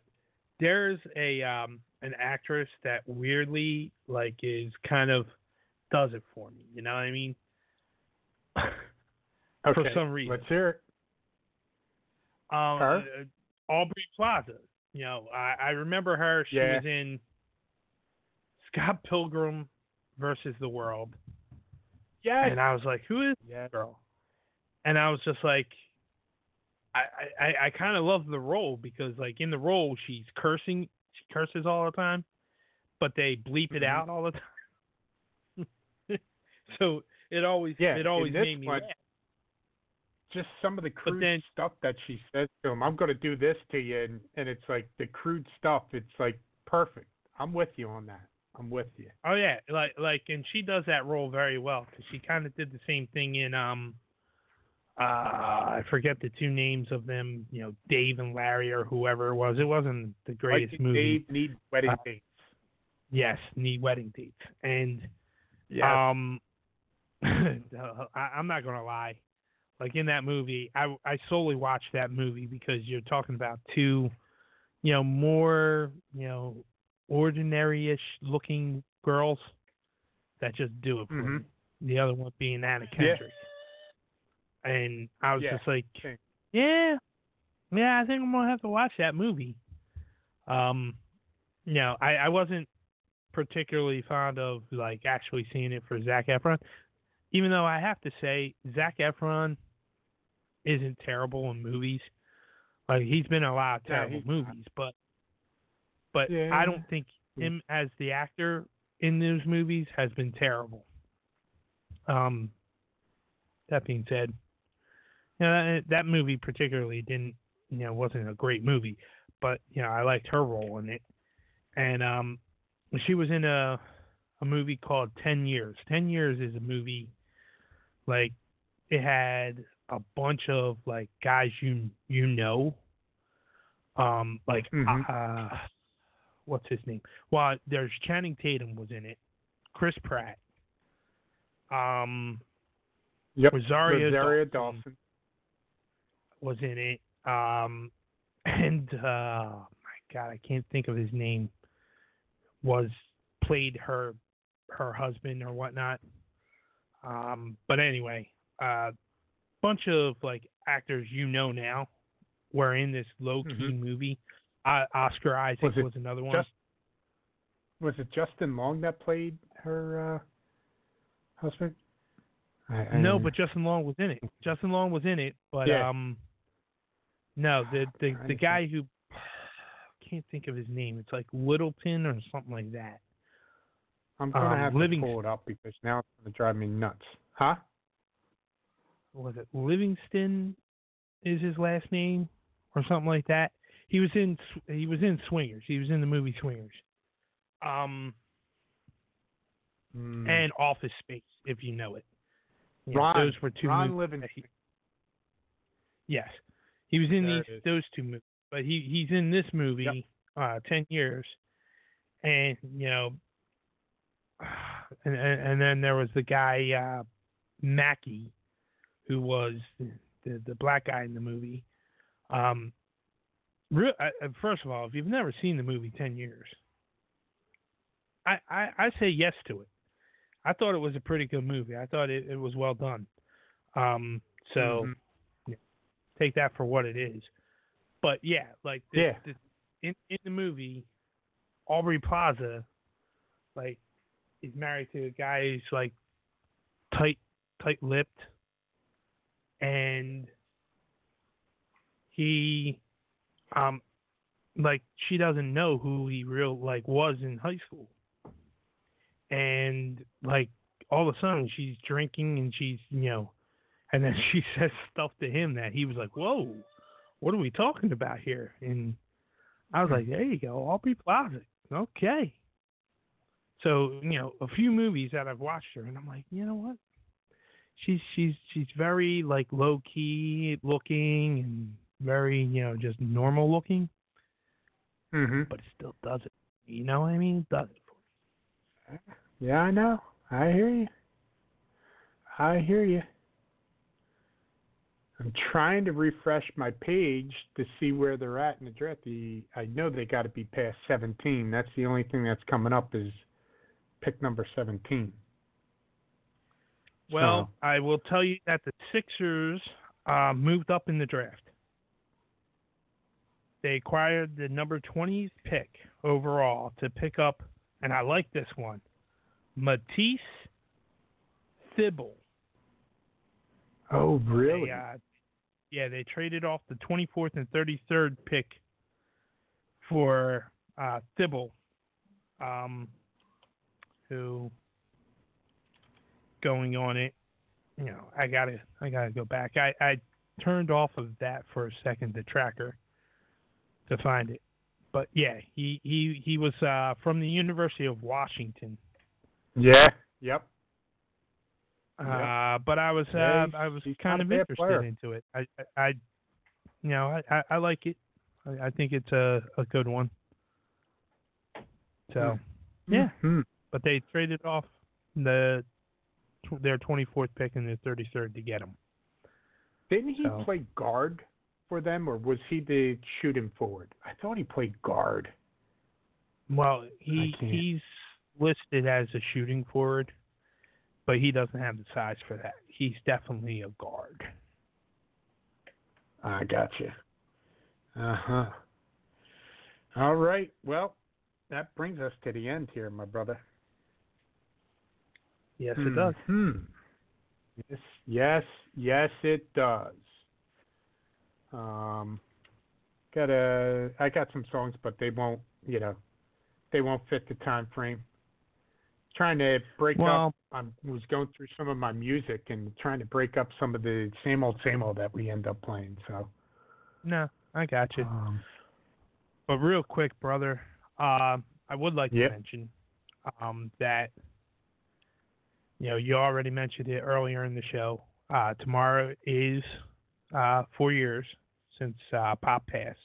there's a um an actress that weirdly like is kind of does it for me. You know what I mean? Okay. For some reason. Let's hear it. Um, Her? uh, Aubrey Plaza. You know, I, I remember her. She Yeah. was in Scott Pilgrim versus the World, Yeah. and I was like, "Who is Yeah. this girl?" And I was just like, I I, I kind of love the role because like in the role she's cursing, she curses all the time, but they bleep it Mhm. out all the <laughs> time. so it always Yeah, it always made me one- laugh. Just some of the crude then- stuff that she says to him. I'm gonna do this to you, and and it's like the crude stuff. It's like perfect. I'm with you on that. I'm with you. Oh yeah, like like, and she does that role very well because she kind of did the same thing in um, uh, I forget the two names of them, you know, Dave and Larry or whoever it was. It wasn't the greatest like movie. Dave need wedding Uh, dates. Yes, need wedding dates, and Yeah. um, <laughs> I, I'm not gonna lie, like in that movie, I I solely watched that movie because you're talking about two, you know, more you know, ordinary-ish looking girls that just do it for Mhm. me. The other one being Anna Yeah. Kendrick, and I was Yeah, just like, yeah, yeah, I think I'm gonna have to watch that movie. Um, you know, I I wasn't particularly fond of like actually seeing it for Zac Efron, even though I have to say Zac Efron isn't terrible in movies. Like he's been in a lot of terrible not. movies, but but Yeah. I don't think him as the actor in those movies has been terrible. Um, that being said, you know, that, that movie particularly didn't, you know, wasn't a great movie, but you know, I liked her role in it, and um, she was in a a movie called Ten Years. Ten Years is a movie like it had a bunch of like guys you you know, um, like Mhm. uh, what's his name? Well, there's Channing Tatum was in it, Chris Pratt, um, Yep. Rosario, Rosario Dawson Dawson. was in it, um, and uh, my God, I can't think of his name. Was played her her husband or whatnot. Um, but anyway, uh, bunch of like actors you know now were in this low key Mhm. movie. Uh, Oscar Isaac was, Was another one. Just was it Justin Long that played her uh, husband? I, I, No, but Justin Long was in it. Justin Long was in it, but Yeah. um, no, the the the guy who <sighs> can't think of his name. It's like Littleton or something like that. I'm gonna um, have Living- to pull it up because now it's gonna drive me nuts. Huh? Was it Livingston? Is his last name or something like that? He was in he was in Swingers. He was in the movie Swingers. Um, Mm. and Office Space, if you know it. Yeah, Ron, those were two Ron movies Livingston. Yes, he was in There these those two movies, but he he's in this movie, uh, ten years, and you know, <sighs> and and, and then there was the guy uh, Mackie, who was the the black guy in the movie. Um, re- uh, first of all, if you've never seen the movie Ten Years, I, I I say yes to it. I thought it was a pretty good movie. I thought it, it was well done. Um, so Mhm. take that for what it is. But yeah, like the, Yeah. the, in in the movie, Aubrey Plaza, like, is married to a guy who's like tight tight lipped, and he, um, like she doesn't know who he real like was in high school, and like all of a sudden she's drinking and she's you know, and then <laughs> she says stuff to him that he was like, whoa, what are we talking about here? And I was like, there you go, Aubrey Plaza. okay. So you know, a few movies that I've watched her, and I'm like, you know what? She's she's she's very like low key looking and very you know just normal looking, Mm-hmm. but it still does it. You know what I mean? It does it. Yeah, I know. I hear you. I hear you. I'm trying to refresh my page to see where they're at in the draft. The I know they got to be past 17. That's the only thing that's coming up is pick number 17. Well, I will tell you that the Sixers uh, moved up in the draft. They acquired the number 20th pick overall to pick up, and I like this one, Matisse Thybulle. Oh, really? They, uh, yeah, they traded off the 24th and 33rd pick for uh, Thybulle, um, who going on it. You know, I gotta, I gotta go back. I, I turned off of that for a second, the tracker, to find it. But yeah, he he he was uh, from the University of Washington. yeah. Yep. Uh, but I was uh, Yeah, he's- I was kind of interested player. into it. I, I, I you know, I, I, like it. I, I think it's a a good one. So, yeah. Mhm. but they traded off the tw- their 24th pick and their 33rd to get him. Didn't he So- play guard for them, or was he the shooting forward? I thought he played guard. Well, he he's listed as a shooting forward, but he doesn't have the size for that. He's definitely a guard. I got you. Uh huh. All right. Well, that brings us to the end here, my brother. Yes, it does. Hmm. Yes, yes, yes, it does. Um, got a. I got some songs, but they won't. You know, they won't fit the time frame. Trying to break Well- up. I was going through some of my music and trying to break up some of the same old, same old that we end up playing. So. No, I got you. Um, But real quick, brother, um, I would like Yep. to mention um, that you know you already mentioned it earlier in the show. Uh, tomorrow is uh, four years since uh, Pop passed.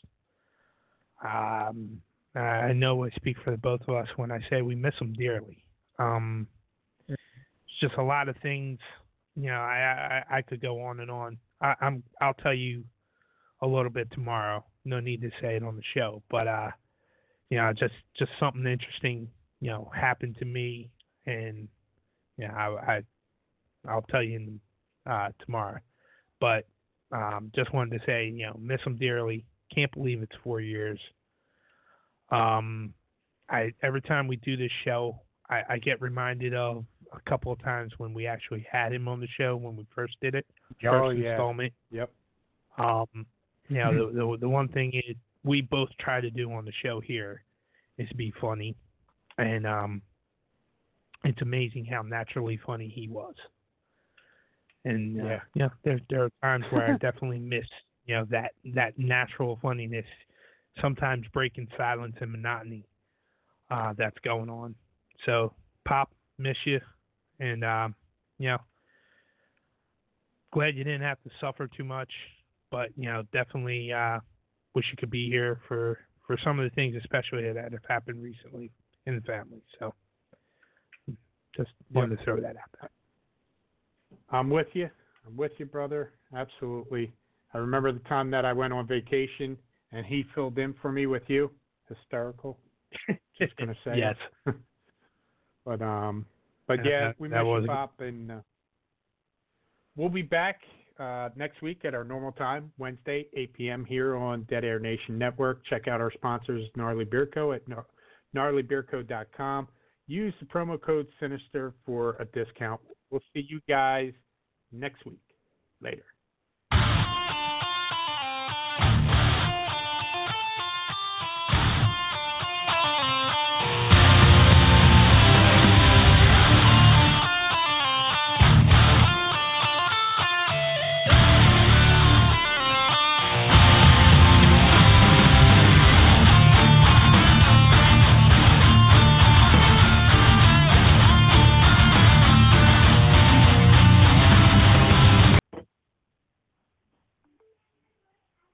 Um, I know I speak for the both of us when I say we miss him dearly. Um, it's just a lot of things. You know, I I, I could go on and on. I, I'm I'll tell you a little bit tomorrow. No need to say it on the show, but uh, you know, just just something interesting, you know, happened to me, and know, I, I I'll tell you in, uh, tomorrow. But um, just wanted to say, you know, miss him dearly. Can't believe it's four years. Um, I every time we do this show, I, I get reminded of a couple of times when we actually had him on the show when we first did it, oh first yeah. installment. Yep. Um, you know, <clears throat> the, the the one thing is we both try to do on the show here is be funny, and um, it's amazing how naturally funny he was. And uh, Yeah. yeah, there there are times where I <laughs> definitely miss you know that that natural funniness, sometimes breaking silence and monotony uh, that's going on. So, Pop, miss you, and um, you know, glad you didn't have to suffer too much, but you know, definitely uh, wish you could be here for for some of the things, especially that have happened recently in the family. So, just wanted to throw that out there. I'm with you. I'm with you, brother. Absolutely. I remember the time that I went on vacation and he filled in for me with you. Hysterical. <laughs> Just gonna say. yes. <laughs> But um, but Yeah, yeah, that- we that miss you, Pop, and uh, we'll be back uh, next week at our normal time, Wednesday, 8 p.m. here on Dead Air Nation Network. Check out our sponsors, Gnarly Beard Co. at gnar- gnarlybeardco.com. Use the promo code Sinister for a discount. We'll see you guys next week. Later.